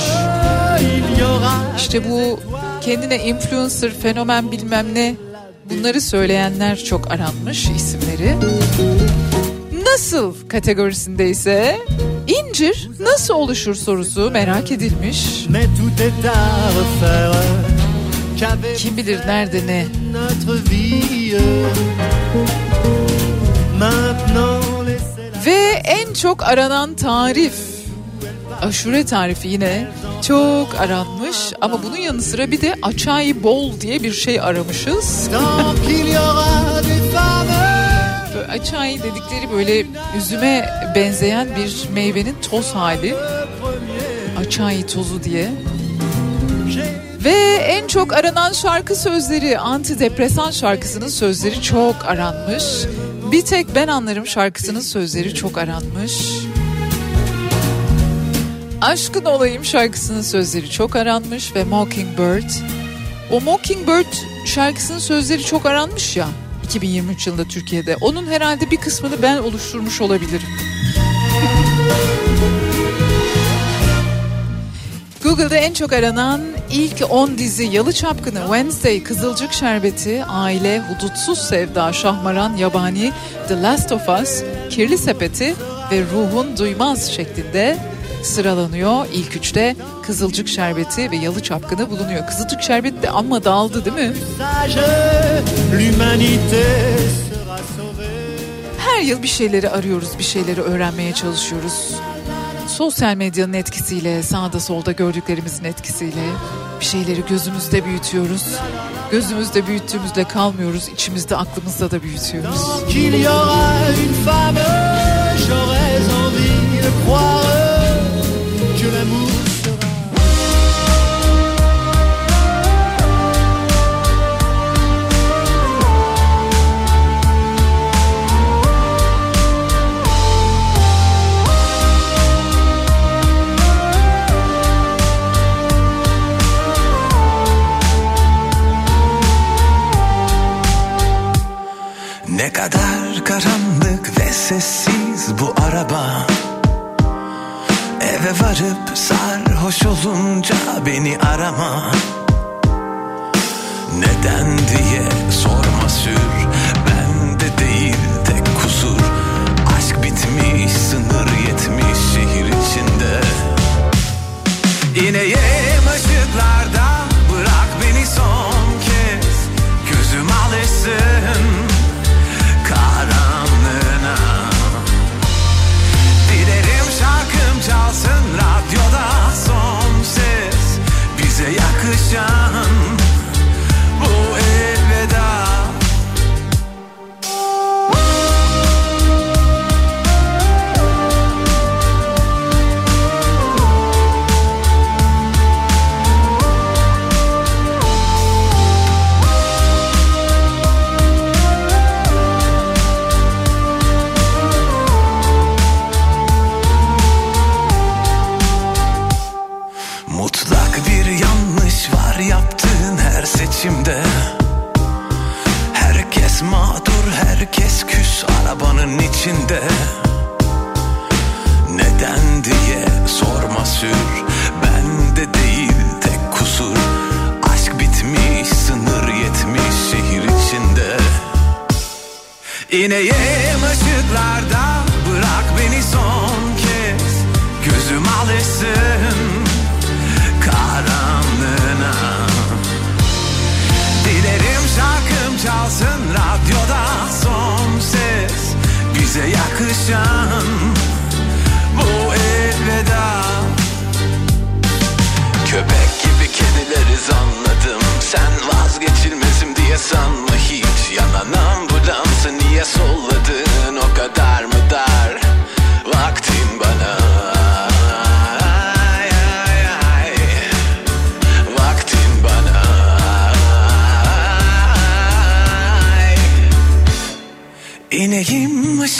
İşte bu kendine influencer, fenomen bilmem ne bunları söyleyenler çok aranmış isimleri. Nasıl kategorisinde ise incir nasıl oluşur sorusu merak edilmiş. Kim bilir nerede ne? Ve en çok aranan tarif. Aşure tarifi yine çok aranmış ama bunun yanı sıra bir de açay bol diye bir şey aramışız. Açay dedikleri böyle üzüme benzeyen bir meyvenin toz hali. Açay tozu diye. Ve en çok aranan şarkı sözleri antidepresan şarkısının sözleri çok aranmış. Bir tek ben anlarım şarkısının sözleri çok aranmış. Aşkın olayım şarkısının sözleri çok aranmış ve Mockingbird. O Mockingbird şarkısının sözleri çok aranmış ya 2023 yılında Türkiye'de. Onun herhalde bir kısmını ben oluşturmuş olabilirim. Google'da en çok aranan ilk 10 dizi Yalı Çapkını, Wednesday, Kızılcık Şerbeti, Aile, Hudutsuz Sevda, Şahmaran, Yabani, The Last of Us, Kirli Sepeti ve Ruhun Duymaz şeklinde sıralanıyor. İlk üçte Kızılcık Şerbeti ve Yalı Çapkını bulunuyor. Kızılcık Şerbeti de amma dağıldı değil mi? Her yıl bir şeyleri arıyoruz, bir şeyleri öğrenmeye çalışıyoruz. Sosyal medyanın etkisiyle, sağda solda gördüklerimizin etkisiyle bir şeyleri gözümüzde büyütüyoruz. Gözümüzde büyüttüğümüzle kalmıyoruz, içimizde aklımızda da büyütüyoruz. Ne kadar karanlık ve sessiz bu araba. Eve varıp sarhoş olunca beni arama. Neden diye sorma sür Bende değil tek kusur. Aşk bitmiş sınır yetmiş şehir içinde. Işıklarda Gözlerin içinde Neden diye sorma sür. Ben de değil tek kusur. Aşk bitmiş sınır yetmiş şehir içinde. İneyim ışıklarda Bırak beni son kez. Gözüm alışsın Karanlığına. Dilerim şarkım çalsın radyoda. Bize yakışan bu elveda. Köpek gibi kedileriz anladım Sen vazgeçilmezim diye sanma hiç. Yanan ambulansı niye solladın? O kadar mı dar? Vaktin bana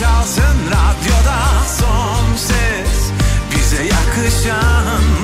çalsın radyoda son ses. Bize yakışan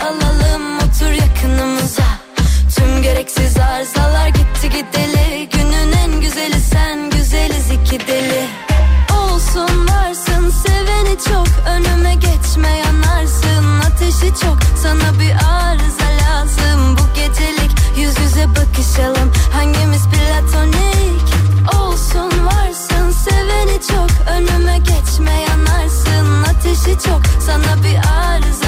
alalım otur yakınımıza. Tüm gereksiz arızalar gitti gideli. Günün en güzeli sen güzeliz iki deli. Olsun varsın seveni çok. Önüme geçme yanarsın. Ateşi çok sana bir arıza lazım. Bu gecelik yüz yüze bakışalım. Hangimiz platonik? Olsun varsın seveni çok. Önüme geçme yanarsın. Ateşi çok sana bir arıza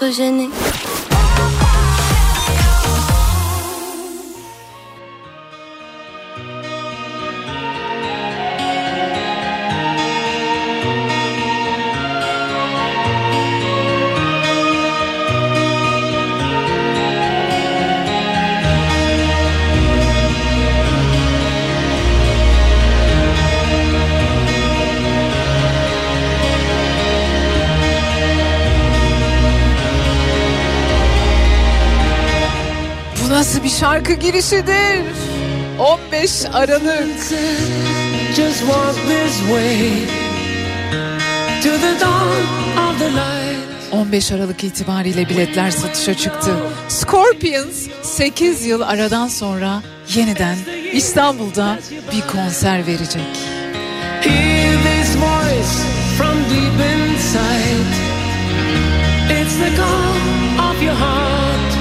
Hangimiz fotojenik şarkı girişidir. 15 Aralık. Just walk this way to the dawn of the light. 15 Aralık itibariyle biletler satışa çıktı. Scorpions 8 yıl aradan sonra yeniden İstanbul'da bir konser verecek. Hear this voice from deep inside. It's the call of your heart.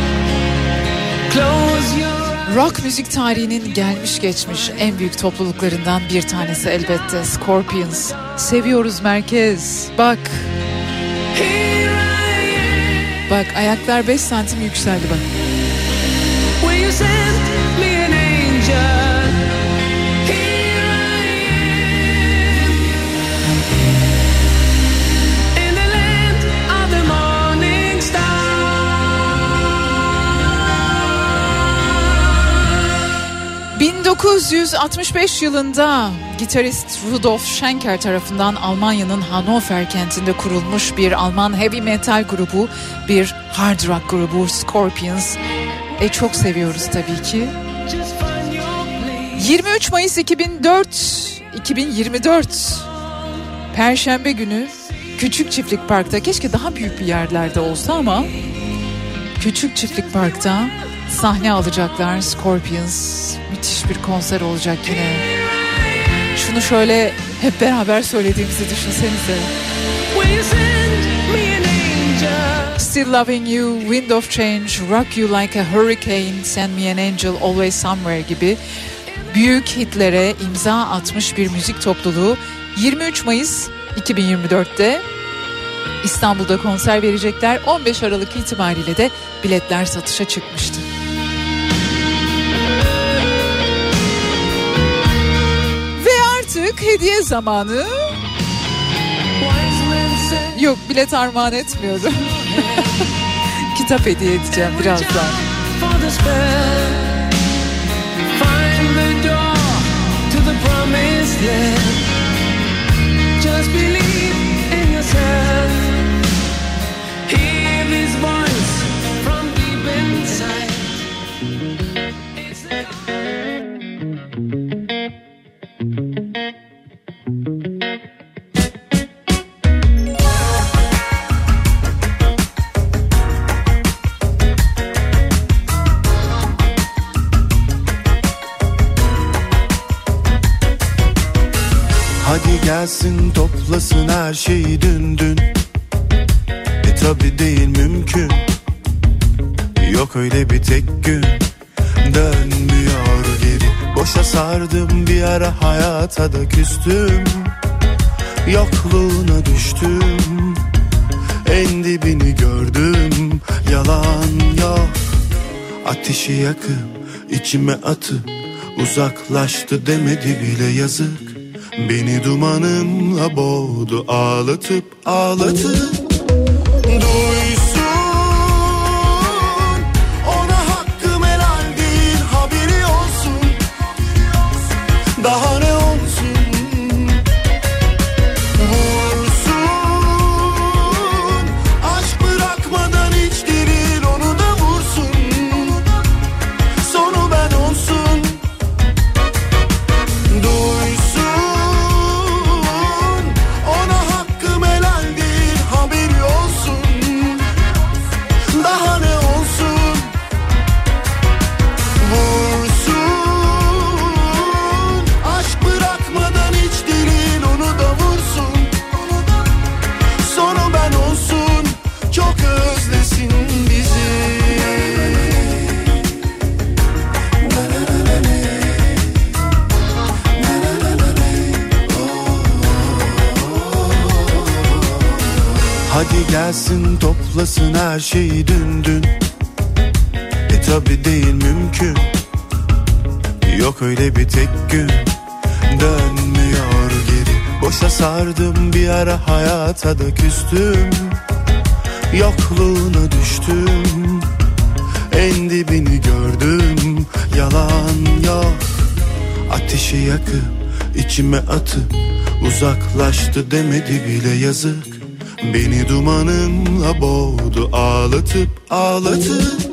Close your Rock müzik tarihinin gelmiş geçmiş en büyük topluluklarından bir tanesi elbette Scorpions. Seviyoruz merkez. Bak. Bak ayaklar 5 santim yükseldi bak. 1965 yılında gitarist Rudolf Schenker tarafından Almanya'nın Hannover kentinde kurulmuş bir Alman heavy metal grubu, bir hard rock grubu Scorpions. E çok seviyoruz tabii ki. 23 Mayıs 2004 2024 Perşembe günü Küçük Çiftlik Park'ta keşke daha büyük bir yerlerde olsa ama Küçük Çiftlik Park'ta sahne alacaklar Scorpions. Müthiş bir konser olacak yine. Şunu şöyle hep beraber söylediğimizi düşünsenize. Still Loving You, Wind of Change, Rock You Like a Hurricane, Send Me an Angel, Always Somewhere gibi büyük hitlere imza atmış bir müzik topluluğu 23 Mayıs 2024'te İstanbul'da konser verecekler. 15 Aralık itibariyle de biletler satışa çıkmıştı. Artık hediye zamanı. Yok bilet armağan etmiyorum. <laughs> Kitap hediye edeceğim birazdan. Just believe in yourself. Dün dün. E tabi değil mümkün. Yok öyle bir tek gün. Dönmüyor geri. Boşa sardım bir ara hayata da küstüm. Yokluğuna düştüm. En dibini gördüm. Yalan yok. Ateşi yakıp içime atıp Uzaklaştı demedi bile yazık Beni dumanımla boğdu ağlatıp ağlatıp gelsin toplasın her şeyi dün dün. E tabi değil mümkün. Yok öyle bir tek gün. Dönmüyor geri. Boşa sardım bir ara hayata da küstüm. Yokluğuna düştüm. En dibini gördüm. Yalan yok. Ateşi yakıp içime atıp Uzaklaştı demedi bile yazık Beni dumanımla boğdu ağlatıp ağlatıp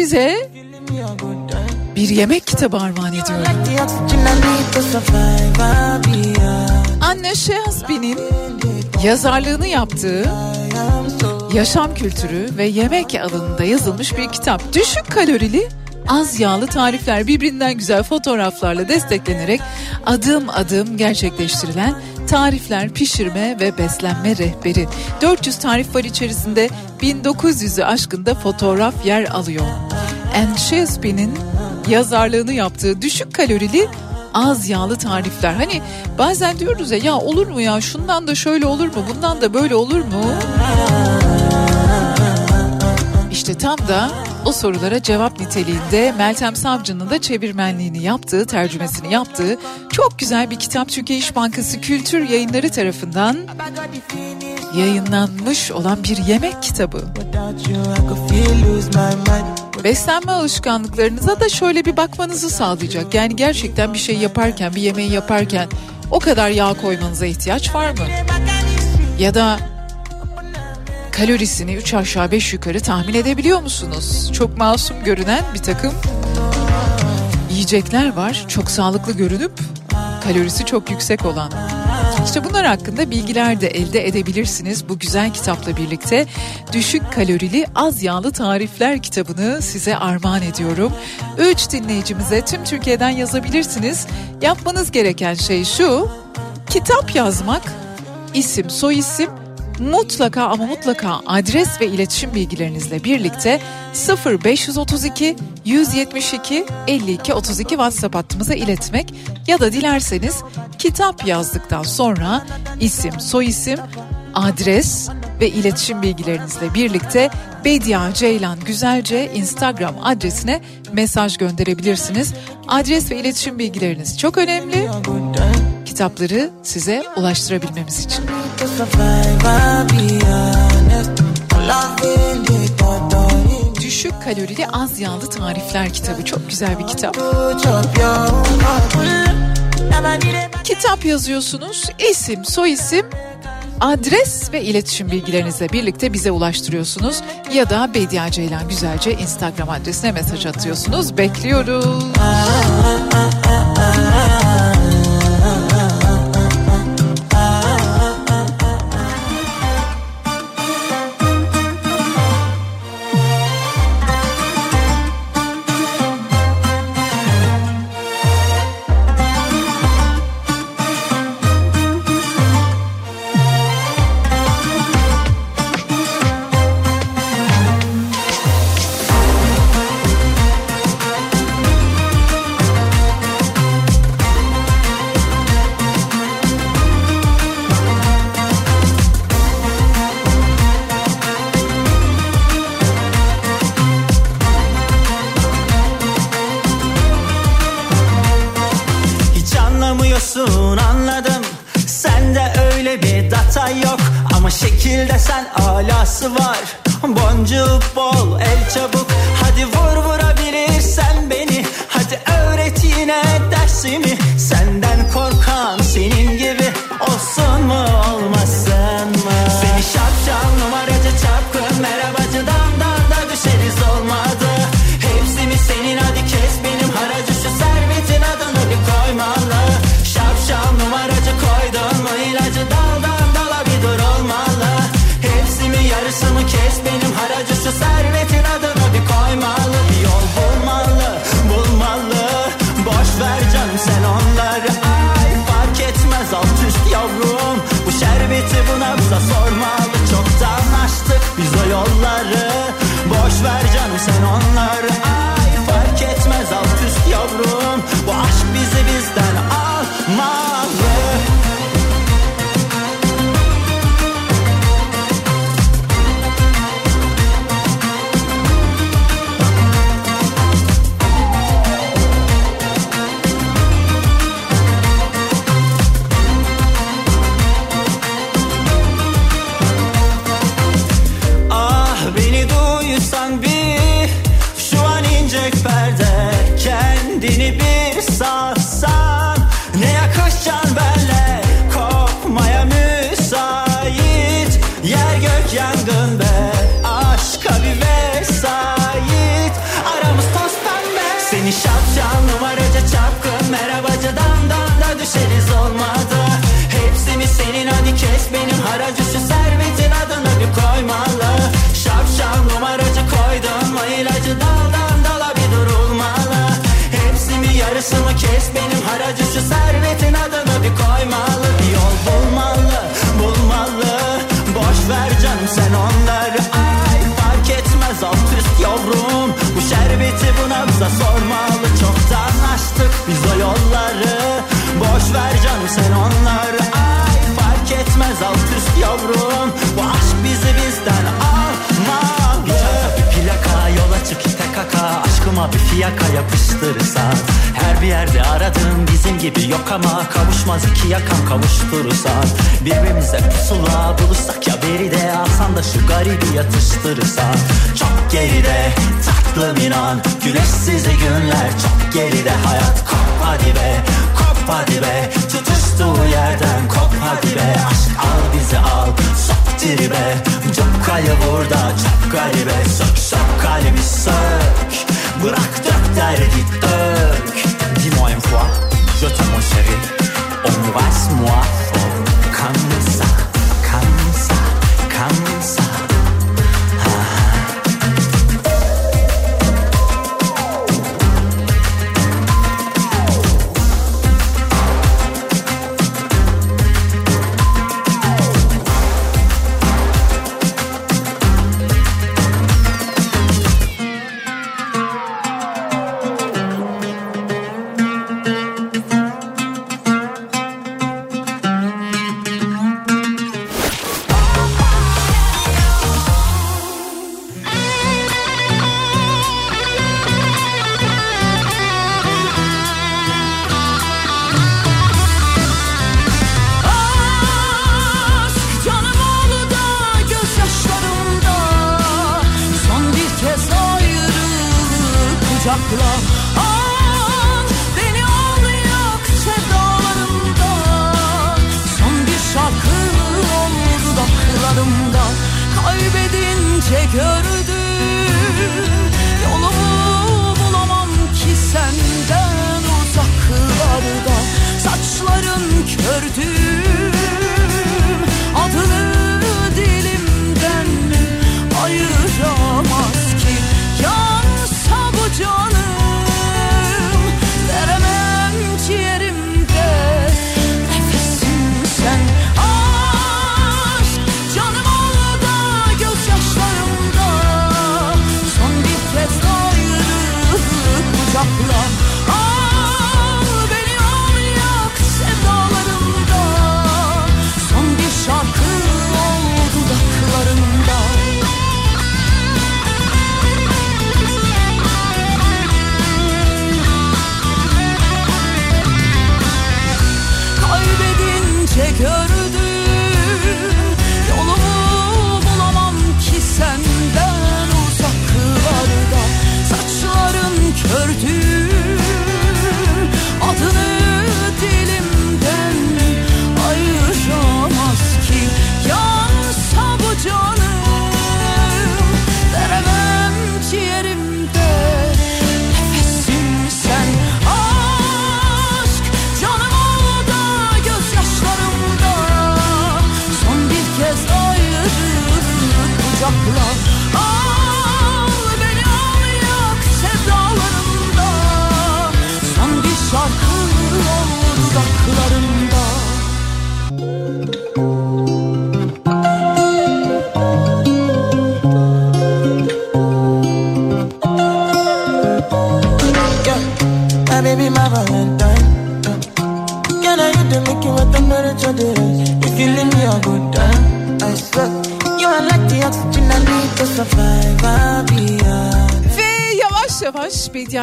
size. Bir yemek kitabı armağan ediyorum. Anne Şehazbi'nin yazarlığını yaptığı yaşam kültürü ve yemek alanında yazılmış bir kitap. Düşük kalorili az yağlı tarifler birbirinden güzel fotoğraflarla desteklenerek adım adım gerçekleştirilen tarifler, pişirme ve beslenme rehberi. 400 tarif var içerisinde 1900'ü aşkında fotoğraf yer alıyor. Anne Shakespeare'nin yazarlığını yaptığı düşük kalorili az yağlı tarifler. Hani bazen diyoruz ya ya olur mu ya şundan da şöyle olur mu bundan da böyle olur mu? İşte tam da o sorulara cevap niteliğinde Meltem Savcı'nın da çevirmenliğini yaptığı, tercümesini yaptığı çok güzel bir kitap Türkiye İş Bankası Kültür Yayınları tarafından yayınlanmış olan bir yemek kitabı. Beslenme alışkanlıklarınıza da şöyle bir bakmanızı sağlayacak. Yani gerçekten bir şey yaparken, bir yemeği yaparken o kadar yağ koymanıza ihtiyaç var mı? Ya da kalorisini 3 aşağı 5 yukarı tahmin edebiliyor musunuz? Çok masum görünen bir takım içecekler var. Çok sağlıklı görünüp kalorisi çok yüksek olan. İşte bunlar hakkında bilgiler de elde edebilirsiniz bu güzel kitapla birlikte. Düşük kalorili az yağlı tarifler kitabını size armağan ediyorum. 3 dinleyicimize tüm Türkiye'den yazabilirsiniz. Yapmanız gereken şey şu. Kitap yazmak, isim, soy isim, mutlaka ama mutlaka adres ve iletişim bilgilerinizle birlikte 0532 172 52 32 WhatsApp hattımıza iletmek ya da dilerseniz kitap yazdıktan sonra isim, soyisim, adres ve iletişim bilgilerinizle birlikte Bedia Ceylan Güzelce Instagram adresine mesaj gönderebilirsiniz. Adres ve iletişim bilgileriniz çok önemli. Kitapları size ulaştırabilmemiz için. Düşük kalorili az yağlı tarifler kitabı çok güzel bir kitap. Kitap yazıyorsunuz, isim, soyisim, adres ve iletişim bilgilerinizle birlikte bize ulaştırıyorsunuz ya da Bedia Ceylan Güzelce Instagram adresine mesaj atıyorsunuz. Bekliyoruz. Öyle bir data yok. Ama şekilde sen alası var. Boncuk bol el çabuk. Hadi vur vurabilirsen beni. Hadi öğret yine dersimi Aşkıma bir fiyaka yapıştırırsan Her bir yerde aradığım bizim gibi yok ama Kavuşmaz iki yakam kavuşturursan Birbirimize pusula bulursak ya beride Alsan da şu garibi yatıştırırsan Çok geride tatlım inan Güneşsiz günler çok geride Hayat kop hadi be kop hadi be Tutuştuğu yerden kop hadi be Aşk al bizi al sok tribe Çok kayı burada çok garibe Sök sök kalbi sök Bırak Dis-moi une fois, je te mon chéri. Embrasse-moi oh, Comme ça, comme ça, comme ça.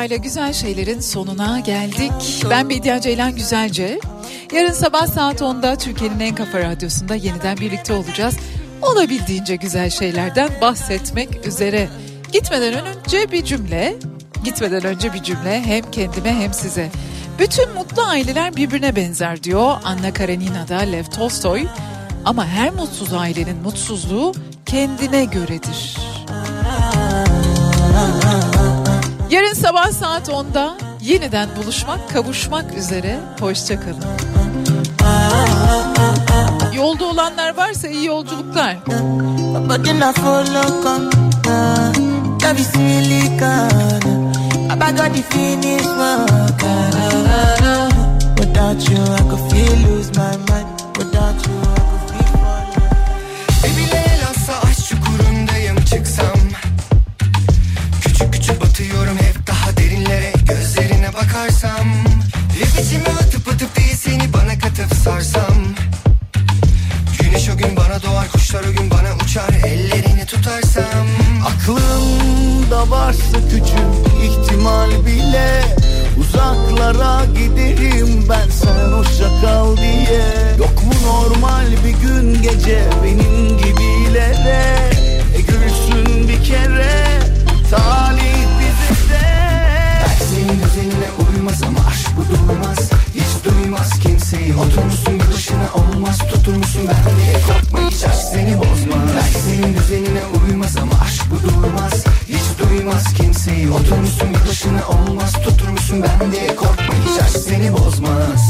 İle güzel şeylerin sonuna geldik. Ben Bedia Ceylan Güzelce. Yarın sabah saat 10'da Türkiye'nin en kafa radyosunda yeniden birlikte olacağız. Olabildiğince güzel şeylerden bahsetmek üzere. Gitmeden önce bir cümle, gitmeden önce bir cümle hem kendime hem size. Bütün mutlu aileler birbirine benzer diyor Anna Karenina'da Lev Tolstoy. Ama her mutsuz ailenin mutsuzluğu kendine göredir. Yarın sabah saat 10'da yeniden buluşmak, kavuşmak üzere. Hoşçakalın. Yolda olanlar varsa iyi yolculuklar. Without you I could feel lose my mind Without you içime atıp atıp değil seni bana katıp sarsam. Güneş o gün bana doğar kuşlar o gün bana uçar Ellerini tutarsam. Aklımda varsa küçük ihtimal bile Uzaklara giderim ben sen hoşça kal diye. Yok mu normal bir gün gece benim gibilere? E gülsün bir kere talih senin düzenine uymaz ama aşk bu durmaz. Hiç duymaz kimseyi Otur musun bir başına olmaz. Tutur musun ben diye korkma hiç aşk seni bozmaz. Belki senin düzenine uymaz ama aşk bu durmaz. Hiç duymaz kimseyi Otur musun bir başına olmaz. Tutur musun ben diye korkma hiç aşk seni bozmaz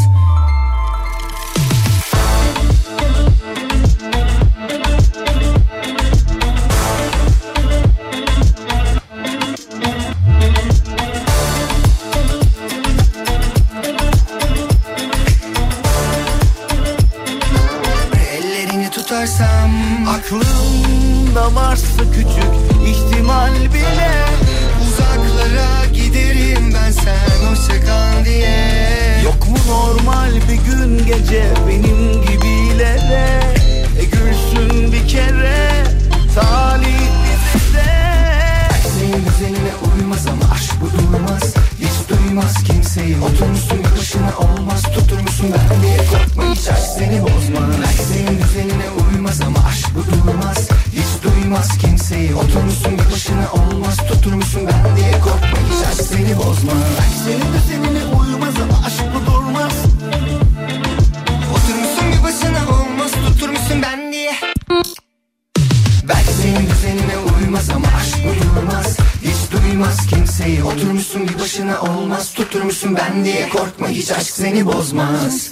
varsa küçük ihtimal bile. Uzaklara giderim ben sen hoşça kal diye. Yok mu normal bir gün gece benim gibilere? E gülsün bir kere talih bize Senin düzenine uymaz ama aşk bu durmaz Hiç duymaz kimseyi. Oturmuşsun başına? Olmaz. Tuturmuşsun ben diye korkma hiç aşk seni bozmaz. Senin düzenine uymaz ama aşk bu durmaz Hiç duymaz kimseyi. Oturmuşsun bir başına olmaz. Tuturmuşsun ben diye korkma. Hiç aşk seni bozmaz Senin düzenine uymaz ama aşk bu durmaz? Oturmuşsun bir başına olmaz. Tuturmuşsun ben diye. Belki senin düzenine uymaz ama aşk durmaz? Hiç duymaz kimseyi. Oturmuşsun bir başına olmaz. Tuturmuşsun ben diye korkma. Hiç aşk seni bozmaz